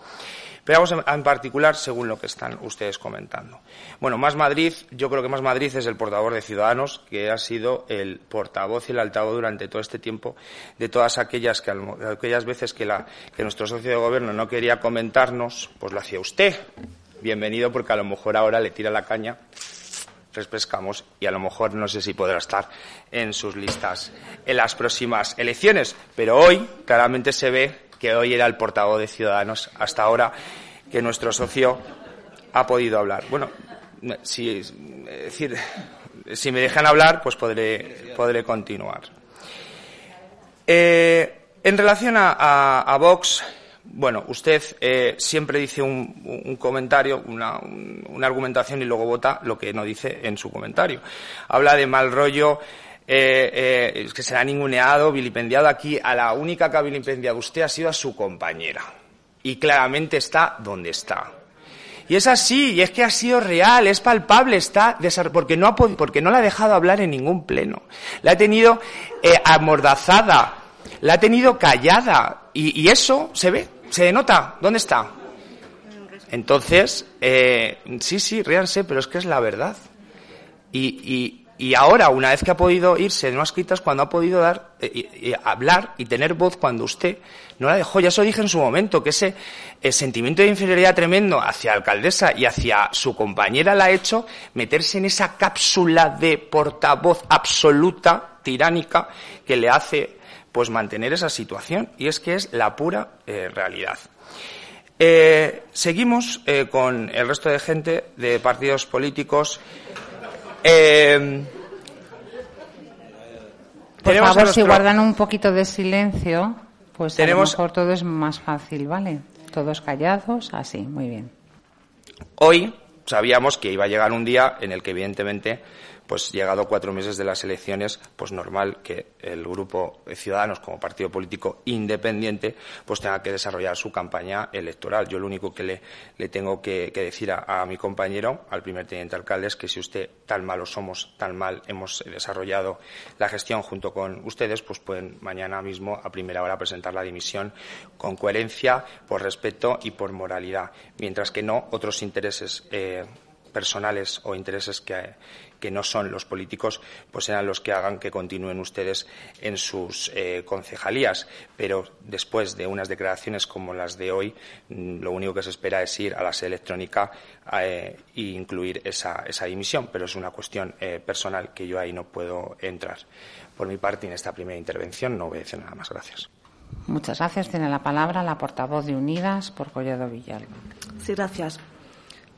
Pero vamos en particular según lo que están ustedes comentando. Bueno, Más Madrid, yo creo que Más Madrid es el portavoz de Ciudadanos, que ha sido el portavoz y el altavoz durante todo este tiempo de todas aquellas, que, aquellas veces que, la, que nuestro socio de gobierno no quería comentarnos, pues lo hacía usted. Bienvenido, porque a lo mejor ahora le tira la caña refrescamos y a lo mejor no sé si podrá estar en sus listas en las próximas elecciones. Pero hoy claramente se ve que hoy era el portavoz de Ciudadanos hasta ahora que nuestro socio ha podido hablar. Bueno, si, decir, si me dejan hablar, pues podré, podré continuar. Eh, en relación a, a Vox, bueno, usted eh, siempre dice un, comentario, una, argumentación y luego vota lo que no dice en su comentario. Habla de mal rollo, eh, eh, que se ha ninguneado, vilipendiado aquí. A la única que ha vilipendiado usted ha sido a su compañera. Y claramente está donde está. Y es así, y es que ha sido real, es palpable, está porque no, ha porque no la ha dejado hablar en ningún pleno. La ha tenido amordazada, la ha tenido callada, y eso se ve. ¿Se denota? ¿Dónde está? Entonces, eh, sí, sí, ríanse, pero es que es la verdad. Y, y, ahora, una vez que ha podido irse unas escritas, cuando ha podido dar, eh, y, hablar y tener voz cuando usted no la dejó, ya eso dije en su momento, que ese sentimiento de inferioridad tremendo hacia la alcaldesa y hacia su compañera la ha hecho meterse en esa cápsula de portavoz absoluta, tiránica, que le hace pues mantener esa situación y es que es la pura eh, realidad. Eh, seguimos eh, con el resto de gente de partidos políticos. Por favor, si guardan un poquito de silencio, pues tenemos... a lo mejor todo es más fácil, ¿vale? Todos callados, así, muy bien. Hoy sabíamos que iba a llegar un día en el que, evidentemente, pues llegado cuatro meses de las elecciones, pues normal que el grupo Ciudadanos como partido político independiente pues tenga que desarrollar su campaña electoral. Yo lo único que le, tengo que, decir a, mi compañero, al primer teniente alcalde, es que si usted tan malo somos, tan mal hemos desarrollado la gestión junto con ustedes, pues pueden mañana mismo a primera hora presentar la dimisión con coherencia, por respeto y por moralidad, mientras que no otros intereses eh, personales o intereses que, que, no son los políticos, pues serán los que hagan que continúen ustedes en sus eh, concejalías. Pero después de unas declaraciones como las de hoy, mm, lo único que se espera es ir a la sede electrónica e incluir esa, esa, dimisión. Pero es una cuestión eh, personal que yo ahí no puedo entrar. Por mi parte, en esta primera intervención no voy a decir nada más. Gracias. Muchas gracias. Tiene la palabra la portavoz de Unidas por Collado Villalba. Sí, gracias.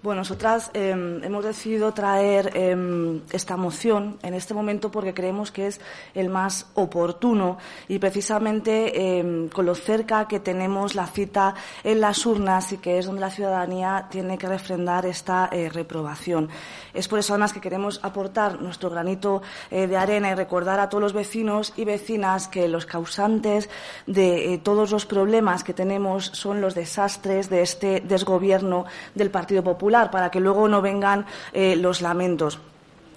Bueno, nosotras em, hemos decidido traer em, esta moción en este momento porque creemos que es el más oportuno y precisamente em, con lo cerca que tenemos la cita en las urnas y que es donde la ciudadanía tiene que refrendar esta eh, reprobación. Es por eso además que queremos aportar nuestro granito eh, de arena y recordar a todos los vecinos y vecinas que los causantes de eh, todos los problemas que tenemos son los desastres de este desgobierno del Partido Popular para que luego no vengan eh, los lamentos.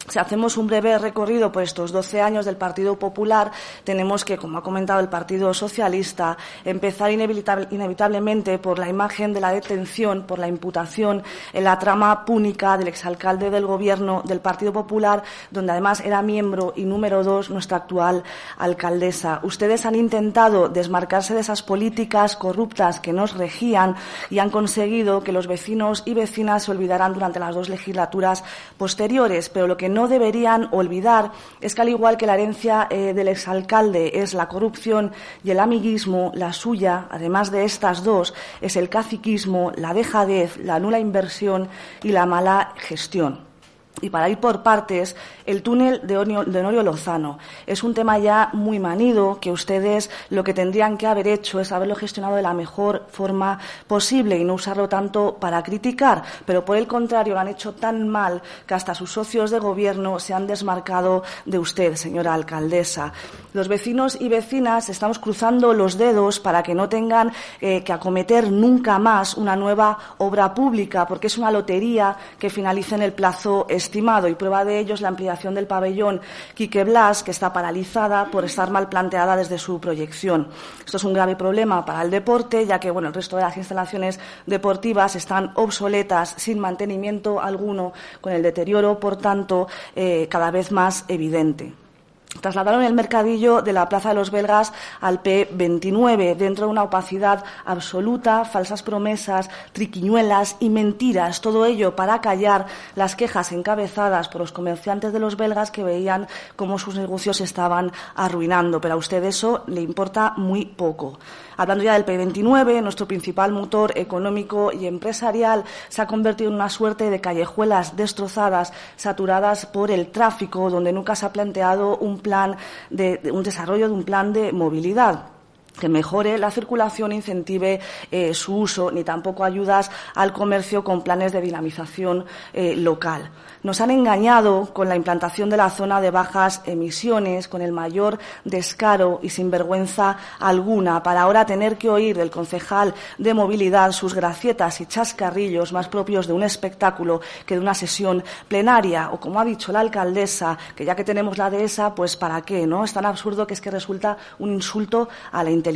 Si hacemos un breve recorrido por estos 12 años del Partido Popular, tenemos que, como ha comentado el Partido Socialista, empezar inevitablemente por la imagen de la detención, por la imputación en la trama púnica del exalcalde del Gobierno del Partido Popular, donde además era miembro y número dos nuestra actual alcaldesa. Ustedes han intentado desmarcarse de esas políticas corruptas que nos regían y han conseguido que los vecinos y vecinas se olvidaran durante las dos legislaturas posteriores, pero lo que deberían olvidar es que al igual que la herencia eh, del exalcalde es la corrupción y el amiguismo, la suya, además de estas dos, es el caciquismo, la dejadez, la nula inversión y la mala gestión. Y para ir por partes, el túnel de, Honorio Lozano es un tema ya muy manido que ustedes lo que tendrían que haber hecho es haberlo gestionado de la mejor forma posible y no usarlo tanto para criticar, pero por el contrario lo han hecho tan mal que hasta sus socios de gobierno se han desmarcado de usted, señora alcaldesa. Los vecinos y vecinas estamos cruzando los dedos para que no tengan eh, que acometer nunca más una nueva obra pública, porque es una lotería que finalice en el plazo estimado y prueba de ello es la ampliación del pabellón Quique Blas, que está paralizada por estar mal planteada desde su proyección. Esto es un grave problema para el deporte, ya que bueno, el resto de las instalaciones deportivas están obsoletas, sin mantenimiento alguno, con el deterioro, por tanto, eh, cada vez más evidente. Trasladaron el mercadillo de la Plaza de los Belgas al P29, dentro de una opacidad absoluta, falsas promesas, triquiñuelas y mentiras. Todo ello para callar las quejas encabezadas por los comerciantes de los belgas que veían cómo sus negocios estaban arruinando. Pero a usted eso le importa muy poco. Hablando ya del P29, nuestro principal motor económico y empresarial se ha convertido en una suerte de callejuelas destrozadas, saturadas por el tráfico, donde nunca se ha planteado un plan de, un desarrollo de un plan de movilidad que mejore la circulación, incentive eh, su uso, ni tampoco ayudas al comercio con planes de dinamización eh, local. Nos han engañado con la implantación de la zona de bajas emisiones, con el mayor descaro y sin vergüenza alguna, para ahora tener que oír del concejal de movilidad sus gracietas y chascarrillos más propios de un espectáculo que de una sesión plenaria, o como ha dicho la alcaldesa, que ya que tenemos la de esa, pues para qué, ¿no? Es tan absurdo que es que resulta un insulto a la inteligencia.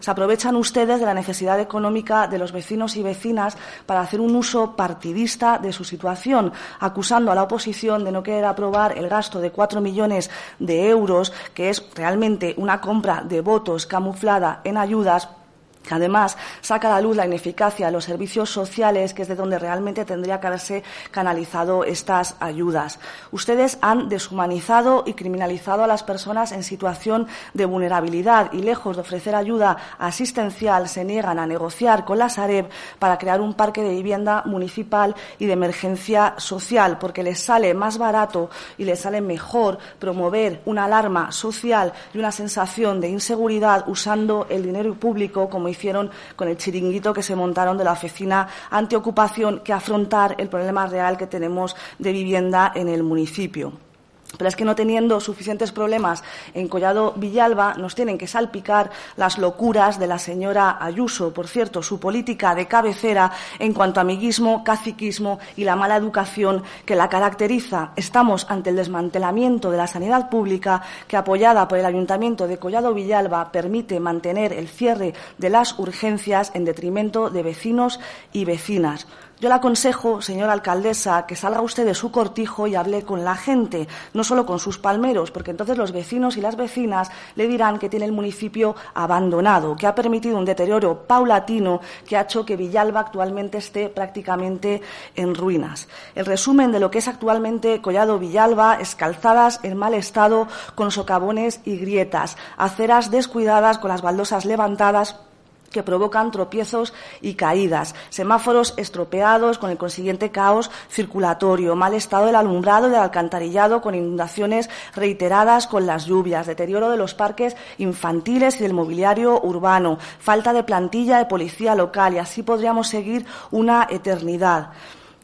Se aprovechan ustedes de la necesidad económica de los vecinos y vecinas para hacer un uso partidista de su situación, acusando a la oposición de no querer aprobar el gasto de cuatro millones de euros, que es realmente una compra de votos camuflada en ayudas además saca a la luz la ineficacia de los servicios sociales, que es de donde realmente tendría que haberse canalizado estas ayudas. Ustedes han deshumanizado y criminalizado a las personas en situación de vulnerabilidad y, lejos de ofrecer ayuda asistencial, se niegan a negociar con la Sareb para crear un parque de vivienda municipal y de emergencia social, porque les sale más barato y les sale mejor promover una alarma social y una sensación de inseguridad usando el dinero público como hicieron con el chiringuito que se montaron de la oficina antiocupación que afrontar el problema real que tenemos de vivienda en el municipio. Pero es que no teniendo suficientes problemas en Collado Villalba, nos tienen que salpicar las locuras de la señora Ayuso. Por cierto, su política de cabecera en cuanto a amiguismo, caciquismo y la mala educación que la caracteriza. Estamos ante el desmantelamiento de la sanidad pública que, apoyada por el Ayuntamiento de Collado Villalba, permite mantener el cierre de las urgencias en detrimento de vecinos y vecinas. Yo le aconsejo, señora alcaldesa, que salga usted de su cortijo y hable con la gente, no solo con sus palmeros, porque entonces los vecinos y las vecinas le dirán que tiene el municipio abandonado, que ha permitido un deterioro paulatino que ha hecho que Villalba actualmente esté prácticamente en ruinas. El resumen de lo que es actualmente Collado Villalba es calzadas en mal estado con socavones y grietas, aceras descuidadas con las baldosas levantadas que provocan tropiezos y caídas, semáforos estropeados con el consiguiente caos circulatorio, mal estado del alumbrado y del alcantarillado con inundaciones reiteradas con las lluvias, deterioro de los parques infantiles y del mobiliario urbano, falta de plantilla de policía local y así podríamos seguir una eternidad.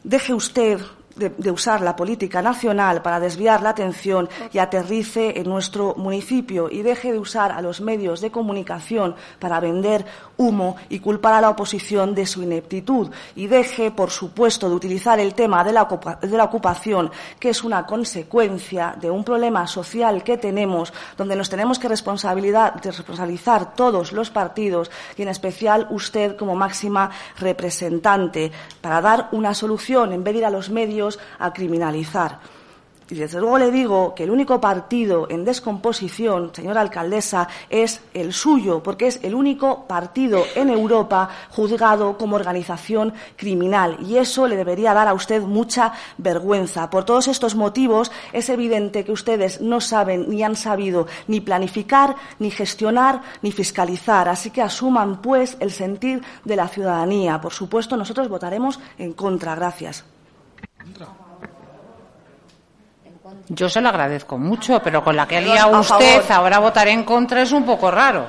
Deje usted de, usar la política nacional para desviar la atención y aterrice en nuestro municipio y deje de usar a los medios de comunicación para vender humo y culpar a la oposición de su ineptitud y deje, por supuesto, de utilizar el tema de la, de la ocupación, que es una consecuencia de un problema social que tenemos, donde nos tenemos que responsabilizar todos los partidos y, en especial, usted como máxima representante, para dar una solución en vez de ir a los medios a criminalizar. Y desde luego le digo que el único partido en descomposición, señora alcaldesa, es el suyo, porque es el único partido en Europa juzgado como organización criminal. Y eso le debería dar a usted mucha vergüenza. Por todos estos motivos, es evidente que ustedes no saben ni han sabido ni planificar, ni gestionar, ni fiscalizar. Así que asuman, pues, el sentir de la ciudadanía. Por supuesto, nosotros votaremos en contra. Gracias. Yo se lo agradezco mucho, pero con la que ha liado usted, ahora votar en contra es un poco raro.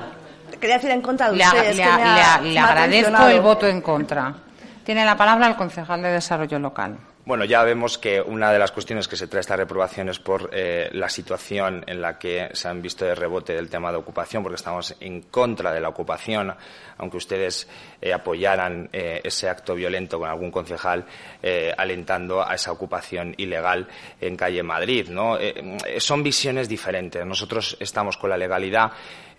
Quería decir en contra de le, usted. le agradezco el voto en contra. Tiene la palabra el concejal de Desarrollo Local. Bueno, ya vemos que una de las cuestiones que se trae esta reprobación es por eh, la situación en la que se han visto de rebote del tema de ocupación, porque estamos en contra de la ocupación, aunque ustedes eh, apoyaran eh, ese acto violento con algún concejal alentando a esa ocupación ilegal en calle Madrid. son visiones diferentes. Nosotros estamos con la legalidad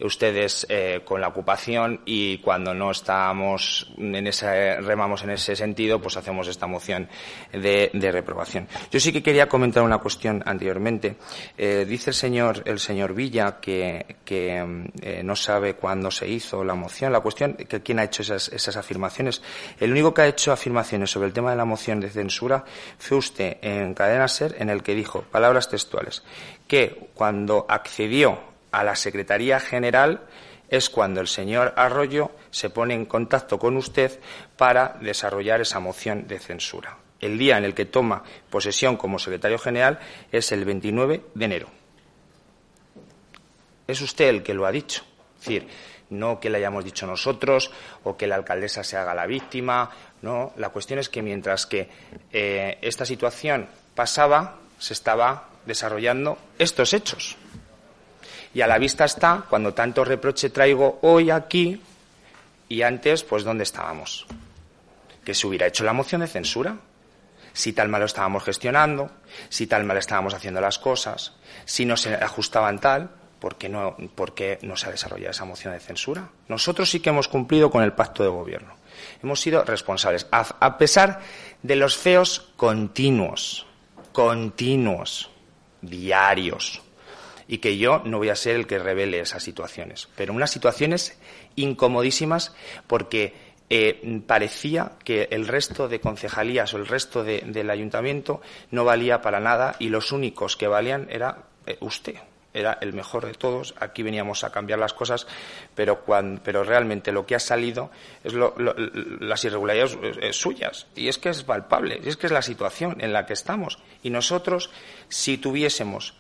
ustedes con la ocupación y cuando no estamos en ese, remamos en ese sentido, pues hacemos esta moción de, reprobación. Yo sí que quería comentar una cuestión anteriormente. Eh, dice el señor, el señor Villa que, eh, no sabe cuándo se hizo la moción. La cuestión, que quién ha hecho esas afirmaciones. El único que ha hecho afirmaciones sobre el tema de la moción de censura fue usted en Cadena Ser, en el que dijo, palabras textuales, que cuando accedió a la Secretaría General es cuando el señor Arroyo se pone en contacto con usted para desarrollar esa moción de censura. El día en el que toma posesión como secretario general es el 29 de enero. Es usted el que lo ha dicho. Es decir, no que le hayamos dicho nosotros o que la alcaldesa se haga la víctima. No, la cuestión es que mientras que eh, esta situación pasaba, se estaba desarrollando estos hechos. Y a la vista está, cuando tanto reproche traigo hoy aquí y antes, pues ¿dónde estábamos? Que se hubiera hecho la moción de censura. Si tal mal lo estábamos gestionando, si tal mal estábamos haciendo las cosas, si no se ajustaban tal, ¿por qué no, por qué no se ha desarrollado esa moción de censura? Nosotros sí que hemos cumplido con el pacto de gobierno. Hemos sido responsables, a pesar de los feos continuos, continuos, diarios, y que yo no voy a ser el que revele esas situaciones. Pero unas situaciones incomodísimas porque eh, parecía que el resto de concejalías o el resto del ayuntamiento no valía para nada y los únicos que valían era eh, usted. Era el mejor de todos. Aquí veníamos a cambiar las cosas, pero, pero realmente lo que ha salido es las irregularidades eh, suyas. Y es que es palpable, es que es la situación en la que estamos. Y nosotros, si tuviésemos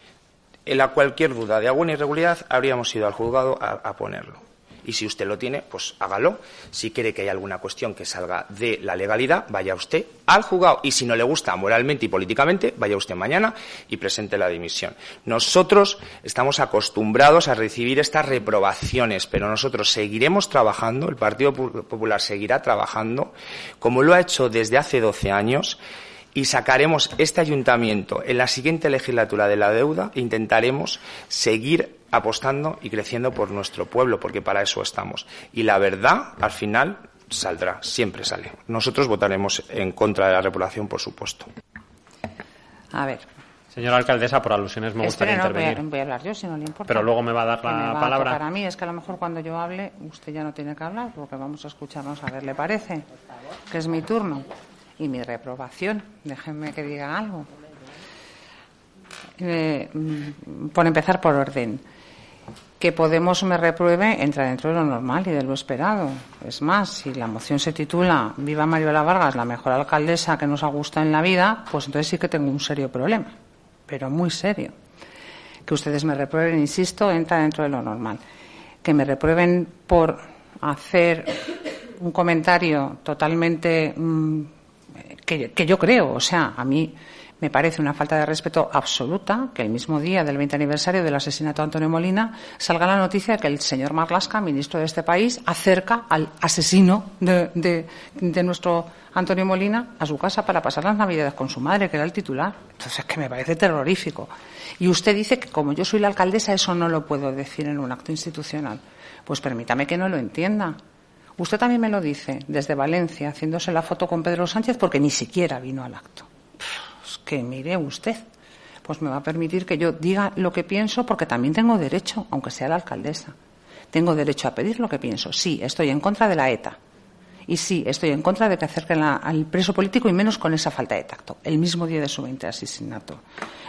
la cualquier duda de alguna irregularidad habríamos ido al juzgado a, ponerlo. Y si usted lo tiene, pues hágalo. Si quiere que haya alguna cuestión que salga de la legalidad, vaya usted al juzgado. Y si no le gusta moralmente y políticamente, vaya usted mañana y presente la dimisión. Nosotros estamos acostumbrados a recibir estas reprobaciones, pero nosotros seguiremos trabajando, el Partido Popular seguirá trabajando, como lo ha hecho desde hace 12 años y sacaremos este ayuntamiento en la siguiente legislatura de la deuda e intentaremos seguir apostando y creciendo por nuestro pueblo, porque para eso estamos. Y la verdad, al final, saldrá, siempre sale. Nosotros votaremos en contra de la repoblación, por supuesto. A ver. Señora alcaldesa, por alusiones me gustaría intervenir. voy a, hablar yo, si no le importa. Pero luego me va a dar la palabra. Para mí es que a lo mejor cuando yo hable, usted ya no tiene que hablar, porque vamos a escucharnos a ver, ¿le parece? Que es mi turno y mi reprobación. Déjenme que diga algo. Eh, mm, por empezar por orden. Que Podemos me repruebe entra dentro de lo normal y de lo esperado. Es más, si la moción se titula Viva Mariola Vargas, la mejor alcaldesa que nos ha gustado en la vida, pues entonces sí que tengo un serio problema, pero muy serio. Que ustedes me reprueben, insisto, entra dentro de lo normal. Que me reprueben por hacer un comentario totalmente mm, que, yo creo, o sea, a mí me parece una falta de respeto absoluta que el mismo día del 20 aniversario del asesinato de Antonio Molina salga la noticia de que el señor Marlasca, ministro de este país, acerca al asesino de, nuestro Antonio Molina a su casa para pasar las Navidades con su madre, que era el titular. Entonces, es que me parece terrorífico. Y usted dice que como yo soy la alcaldesa, eso no lo puedo decir en un acto institucional. Pues permítame que no lo entienda. Usted también me lo dice desde Valencia, haciéndose la foto con Pedro Sánchez, porque ni siquiera vino al acto. Que mire usted, pues me va a permitir que yo diga lo que pienso, porque también tengo derecho, aunque sea la alcaldesa. Tengo derecho a pedir lo que pienso. Sí, estoy en contra de la ETA. Y sí, estoy en contra de que acerquen al preso político y menos con esa falta de tacto, el mismo día de su 20 asesinato.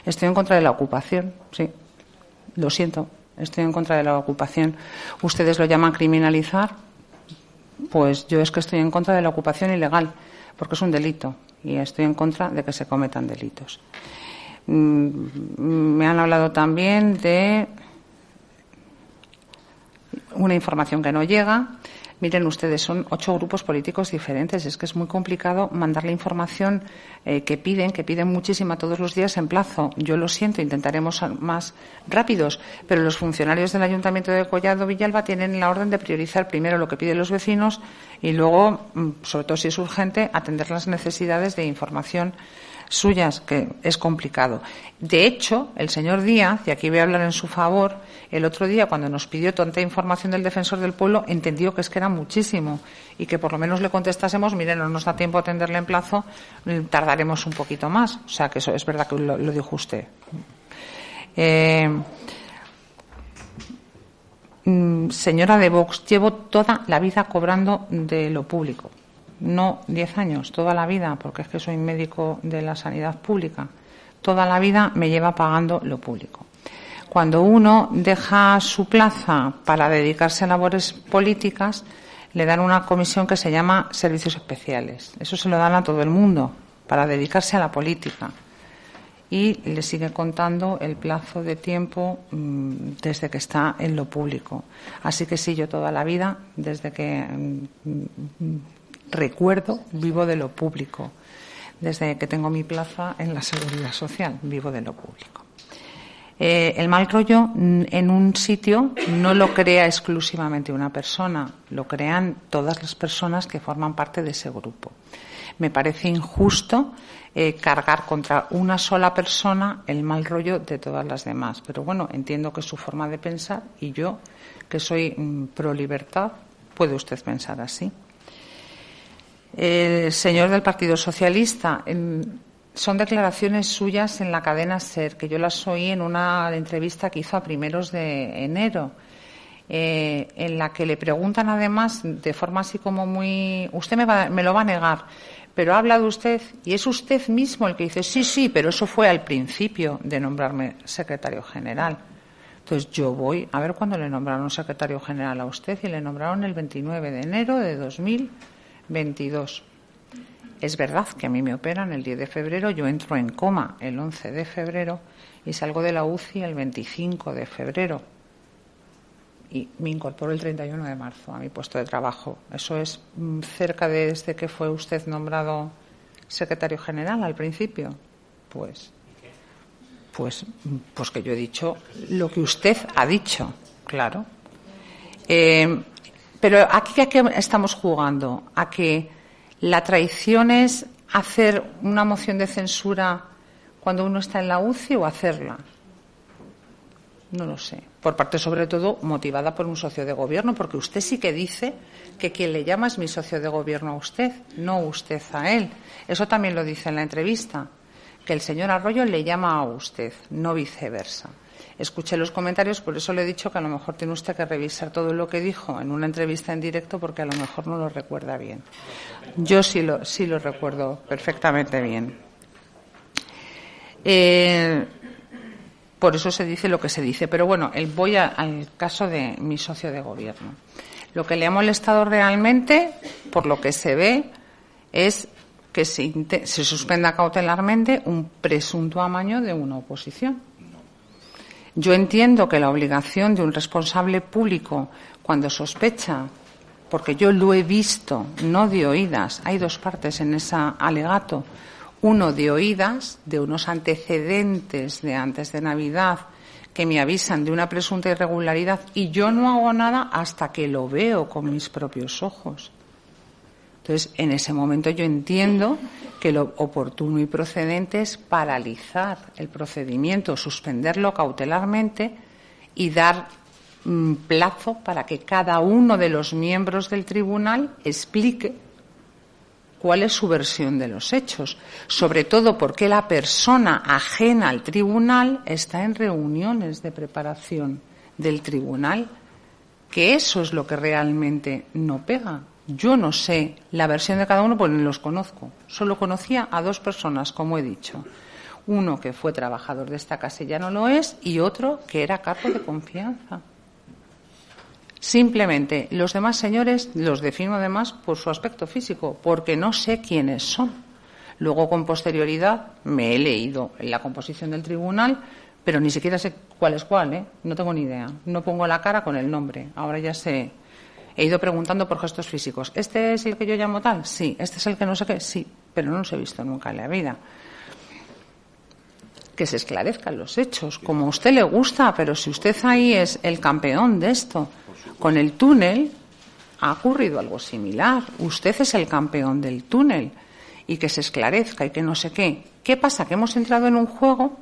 Estoy en contra de la ocupación, sí. Lo siento, estoy en contra de la ocupación. Ustedes lo llaman criminalizar, pues yo es que estoy en contra de la ocupación ilegal, porque es un delito y estoy en contra de que se cometan delitos. Mm, me han hablado también de una información que no llega Miren ustedes, son ocho grupos políticos diferentes. Es que es muy complicado mandar la información eh, que piden, que piden muchísima todos los días en plazo. Yo lo siento, intentaremos más rápidos, pero los funcionarios del Ayuntamiento de Collado Villalba tienen la orden de priorizar primero lo que piden los vecinos y luego, mm, sobre todo si es urgente, atender las necesidades de información suyas, que es complicado. De hecho, el señor Díaz, y aquí voy a hablar en su favor, el otro día, cuando nos pidió tanta información del defensor del pueblo, entendió que es que era muchísimo y que por lo menos le contestásemos, mire, no nos da tiempo a atenderle en plazo, tardaremos un poquito más. O sea, que eso es verdad que lo, dijo usted. Eh, mm, señora de Vox, llevo toda la vida cobrando de lo público no diez años, toda la vida, porque es que soy médico de la sanidad pública, toda la vida me lleva pagando lo público. Cuando uno deja su plaza para dedicarse a labores políticas, le dan una comisión que se llama servicios especiales. Eso se lo dan a todo el mundo para dedicarse a la política. Y le sigue contando el plazo de tiempo mm, desde que está en lo público. Así que sí, yo toda la vida, desde que mm, recuerdo, vivo de lo público. Desde que tengo mi plaza en la seguridad social, vivo de lo público. Eh, el mal rollo en un sitio no lo crea exclusivamente una persona, lo crean todas las personas que forman parte de ese grupo. Me parece injusto eh, cargar contra una sola persona el mal rollo de todas las demás. Pero bueno, entiendo que es su forma de pensar y yo, que soy mm, pro libertad, puede usted pensar así el señor del Partido Socialista. son declaraciones suyas en la cadena SER, que yo las oí en una entrevista que hizo a primeros de enero, eh, en la que le preguntan además de forma así como muy. Usted me, me lo va a negar, pero ha hablado usted y es usted mismo el que dice sí, sí, pero eso fue al principio de nombrarme secretario general. Entonces yo voy a ver cuándo le nombraron secretario general a usted y le nombraron el 29 de enero de 2000. 22. Es verdad que a mí me operan el 10 de febrero, yo entro en coma el 11 de febrero y salgo de la UCI el 25 de febrero. y me incorporó el 31 de marzo a mi puesto de trabajo. Eso es mm, cerca desde que fue usted nombrado secretario general al principio. Pues, pues, pues que yo he dicho lo que usted ha dicho, claro. Eh, pero aquí a qué estamos jugando, a que la traición es hacer una moción de censura cuando uno está en la UCI o hacerla. No lo sé. Por parte, sobre todo, motivada por un socio de gobierno, porque usted sí que dice que quien le llama es mi socio de gobierno a usted, no usted a él. Eso también lo dice en la entrevista, que el señor Arroyo le llama a usted, no viceversa. Escuché los comentarios, por eso le he dicho que a lo mejor tiene usted que revisar todo lo que dijo en una entrevista en directo, porque a lo mejor no lo recuerda bien. Yo sí lo, sí lo recuerdo perfectamente bien. Eh, por eso se dice lo que se dice. Pero bueno, voy al caso de mi socio de gobierno. Lo que le ha molestado realmente, por lo que se ve, es que se, se suspenda cautelarmente un presunto amaño de una oposición. Yo entiendo que la obligación de un responsable público, cuando sospecha, porque yo lo he visto, no de oídas, hay dos partes en ese alegato, uno de oídas, de unos antecedentes de antes de Navidad que me avisan de una presunta irregularidad y yo no hago nada hasta que lo veo con mis propios ojos. Entonces, en ese momento yo entiendo que lo oportuno y procedente es paralizar el procedimiento, suspenderlo cautelarmente y dar mm, plazo para que cada uno de los miembros del tribunal explique cuál es su versión de los hechos, sobre todo porque la persona ajena al tribunal está en reuniones de preparación del tribunal, que eso es lo que realmente no pega. Yo no sé la versión de cada uno porque no los conozco. Solo conocía a dos personas, como he dicho. Uno que fue trabajador de esta casa y ya no lo es, y otro que era cargo de confianza. Simplemente los demás señores los defino además por su aspecto físico, porque no sé quiénes son. Luego, con posterioridad, me he leído en la composición del tribunal, pero ni siquiera sé cuál es cuál, ¿eh? No tengo ni idea. No pongo la cara con el nombre. Ahora ya sé. He ido preguntando por gestos físicos. ¿Este es el que yo llamo tal? Sí. ¿Este es el que no sé qué? Sí. Pero no los he visto nunca en la vida. Que se esclarezcan los hechos, como a usted le gusta, pero si usted ahí es el campeón de esto, con el túnel ha ocurrido algo similar. Usted es el campeón del túnel y que se esclarezca y que no sé qué. ¿Qué pasa? Que hemos entrado en un juego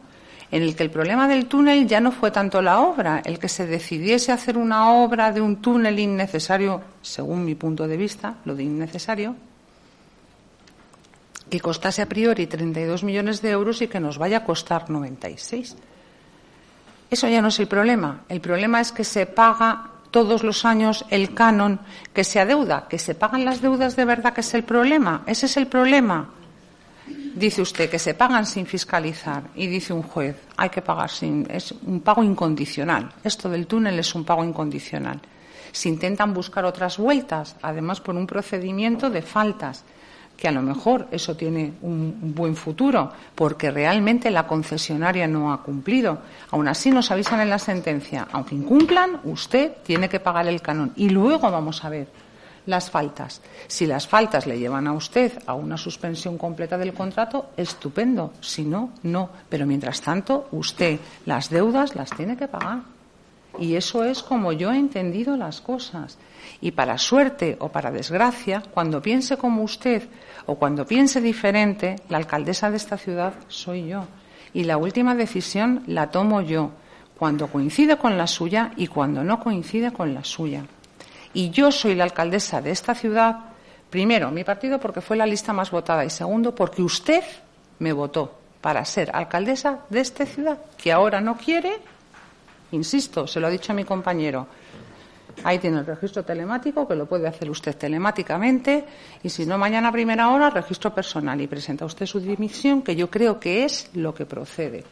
en el que el problema del túnel ya no fue tanto la obra, el que se decidiese hacer una obra de un túnel innecesario, según mi punto de vista, lo de innecesario, que costase a priori 32 millones de euros y que nos vaya a costar 96. Eso ya no es el problema. El problema es que se paga todos los años el canon que se adeuda, que se pagan las deudas de verdad, que es el problema. Ese es el problema. Dice usted que se pagan sin fiscalizar y dice un juez, hay que pagar sin, es un pago incondicional. Esto del túnel es un pago incondicional. Se intentan buscar otras vueltas, además por un procedimiento de faltas que a lo mejor eso tiene un buen futuro, porque realmente la concesionaria no ha cumplido. Aún así nos avisan en la sentencia, aunque incumplan, usted tiene que pagar el canon. Y luego vamos a ver las faltas. Si las faltas le llevan a usted a una suspensión completa del contrato, estupendo. Si no, no. Pero mientras tanto, usted las deudas las tiene que pagar. Y eso es como yo he entendido las cosas. Y para suerte o para desgracia, cuando piense como usted o cuando piense diferente, la alcaldesa de esta ciudad soy yo. Y la última decisión la tomo yo, cuando coincide con la suya y cuando no coincide con la suya. Y yo soy la alcaldesa de esta ciudad, primero, mi partido porque fue la lista más votada y segundo, porque usted me votó para ser alcaldesa de esta ciudad, que ahora no quiere, insisto, se lo ha dicho a mi compañero, Ahí tiene el registro telemático, que lo puede hacer usted telemáticamente, y si no, mañana a primera hora, registro personal y presenta usted su dimisión, que yo creo que es lo que procede.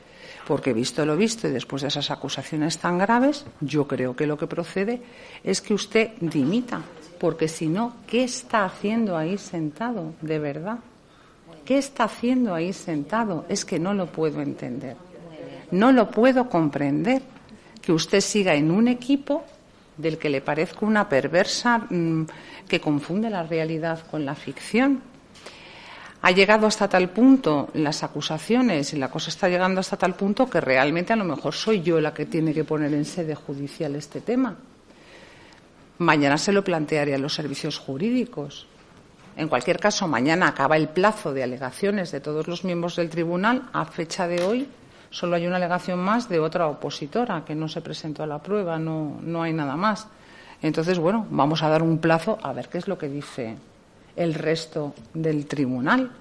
Porque visto lo visto y después de esas acusaciones tan graves, yo creo que lo que procede es que usted dimita. Porque si no, ¿qué está haciendo ahí sentado? De verdad. ¿Qué está haciendo ahí sentado? Es que no lo puedo entender. No lo puedo comprender. Que usted siga en un equipo del que le parezco una perversa mm, que confunde la realidad con la ficción. Ha llegado hasta tal punto las acusaciones y la cosa está llegando hasta tal punto que realmente a lo mejor soy yo la que tiene que poner en sede judicial este tema. Mañana se lo plantearé a los servicios jurídicos. En cualquier caso, mañana acaba el plazo de alegaciones de todos los miembros del tribunal. A fecha de hoy, solo hay una alegación más de otra opositora que no se presentó a la prueba, no, no hay nada más. Entonces, bueno, vamos a dar un plazo a ver qué es lo que dice el resto del tribunal,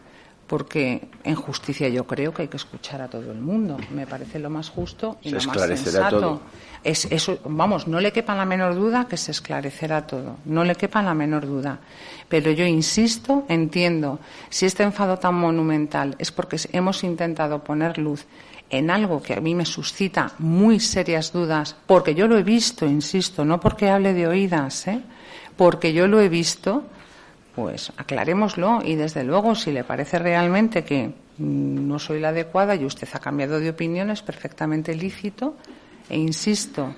porque en justicia yo creo que hay que escuchar a todo el mundo. Me parece lo más justo y lo más sensato. Es, eso, vamos, no le quepa la menor duda que se esclarecerá todo, no le quepa la menor duda. Pero yo insisto, entiendo, si este enfado tan monumental es porque hemos intentado poner luz en algo que a mí me suscita muy serias dudas, porque yo lo he visto, insisto, no porque hable de oídas, ¿eh? porque yo lo he visto, pues aclarémoslo y desde luego si le parece realmente que no soy la adecuada y usted ha cambiado de opinión es perfectamente lícito e insisto,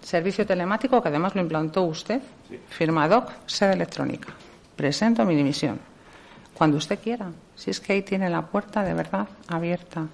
servicio telemático que además lo implantó usted, firmadoc, sede electrónica. Presento mi dimisión. Cuando usted quiera, si es que ahí tiene la puerta de verdad abierta.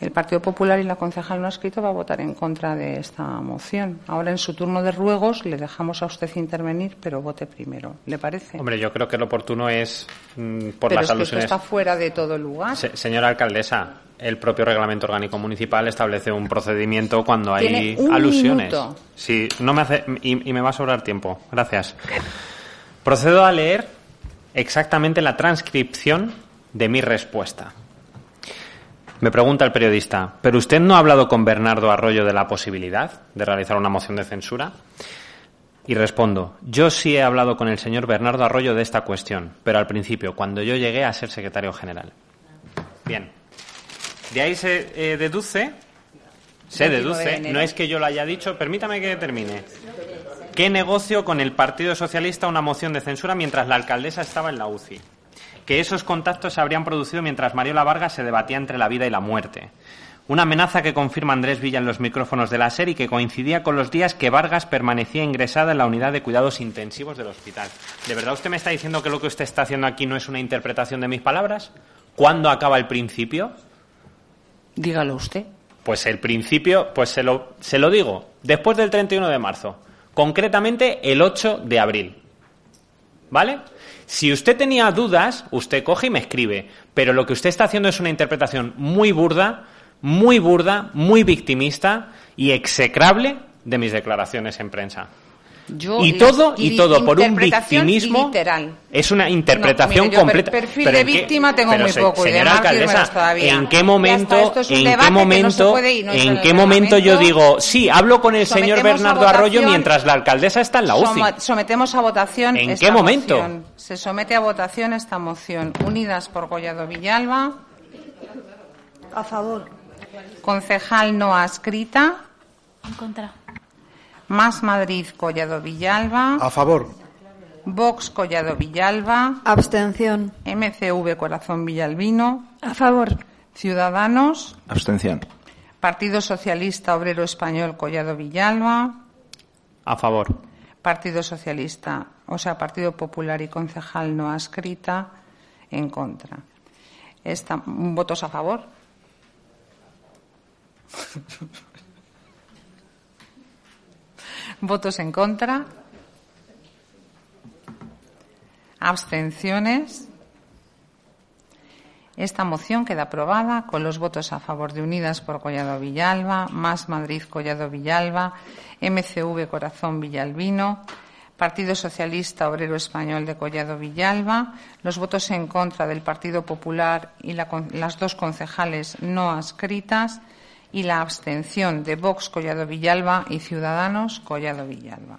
El Partido Popular y la concejal no escrito va a votar en contra de esta moción. Ahora, en su turno de ruegos, le dejamos a usted intervenir, pero vote primero. ¿Le parece? Hombre, yo creo que lo oportuno es, mm, por pero las es que está fuera de todo lugar. señora alcaldesa, el propio reglamento orgánico municipal establece un procedimiento cuando hay alusiones. Sí, no me hace y, y me va a sobrar tiempo. Gracias. Procedo a leer exactamente la transcripción de mi respuesta. Me pregunta el periodista, ¿pero usted no ha hablado con Bernardo Arroyo de la posibilidad de realizar una moción de censura? Y respondo, yo sí he hablado con el señor Bernardo Arroyo de esta cuestión, pero al principio, cuando yo llegué a ser secretario general. Bien. De ahí se eh, deduce, se deduce, no es que yo lo haya dicho, permítame que termine. ¿Qué negocio con el Partido Socialista una moción de censura mientras la alcaldesa estaba en la UCI? Que esos contactos se habrían producido mientras Mariola Vargas se debatía entre la vida y la muerte. Una amenaza que confirma Andrés Villa en los micrófonos de la SER y que coincidía con los días que Vargas permanecía ingresada en la unidad de cuidados intensivos del hospital. ¿De verdad usted me está diciendo que lo que usted está haciendo aquí no es una interpretación de mis palabras? ¿Cuándo acaba el principio? Dígalo usted. Pues el principio, pues se lo, se lo digo, después del 31 de marzo, concretamente el 8 de abril. ¿Vale? Si usted tenía dudas, usted coge y me escribe. Pero lo que usted está haciendo es una interpretación muy burda, muy burda, muy victimista y execrable de mis declaraciones en prensa y todo y todo por un victimismo es una interpretación completa. perfil de víctima tengo muy poco señora alcaldesa en qué momento en qué momento en qué momento yo digo sí hablo con el señor Bernardo Arroyo mientras la alcaldesa está en la UCI sometemos a votación en qué momento se somete a votación esta moción. Unidas por Collado Villalba a favor. Concejal no adscrita en contra más Madrid Collado Villalba. A favor. Vox Collado Villalba. Abstención. MCV Corazón Villalbino. A favor. Ciudadanos. Abstención. Partido Socialista Obrero Español Collado Villalba. A favor. Partido Socialista, o sea, Partido Popular y concejal no adscrita en contra. ¿Votos a favor? ¿Votos en contra? ¿Abstenciones? Esta moción queda aprobada con los votos a favor de Unidas por Collado Villalba, Más Madrid Collado Villalba, MCV Corazón Villalbino, Partido Socialista Obrero Español de Collado Villalba, los votos en contra del Partido Popular y las dos concejales no adscritas y la abstención de Vox Collado Villalba y Ciudadanos Collado Villalba.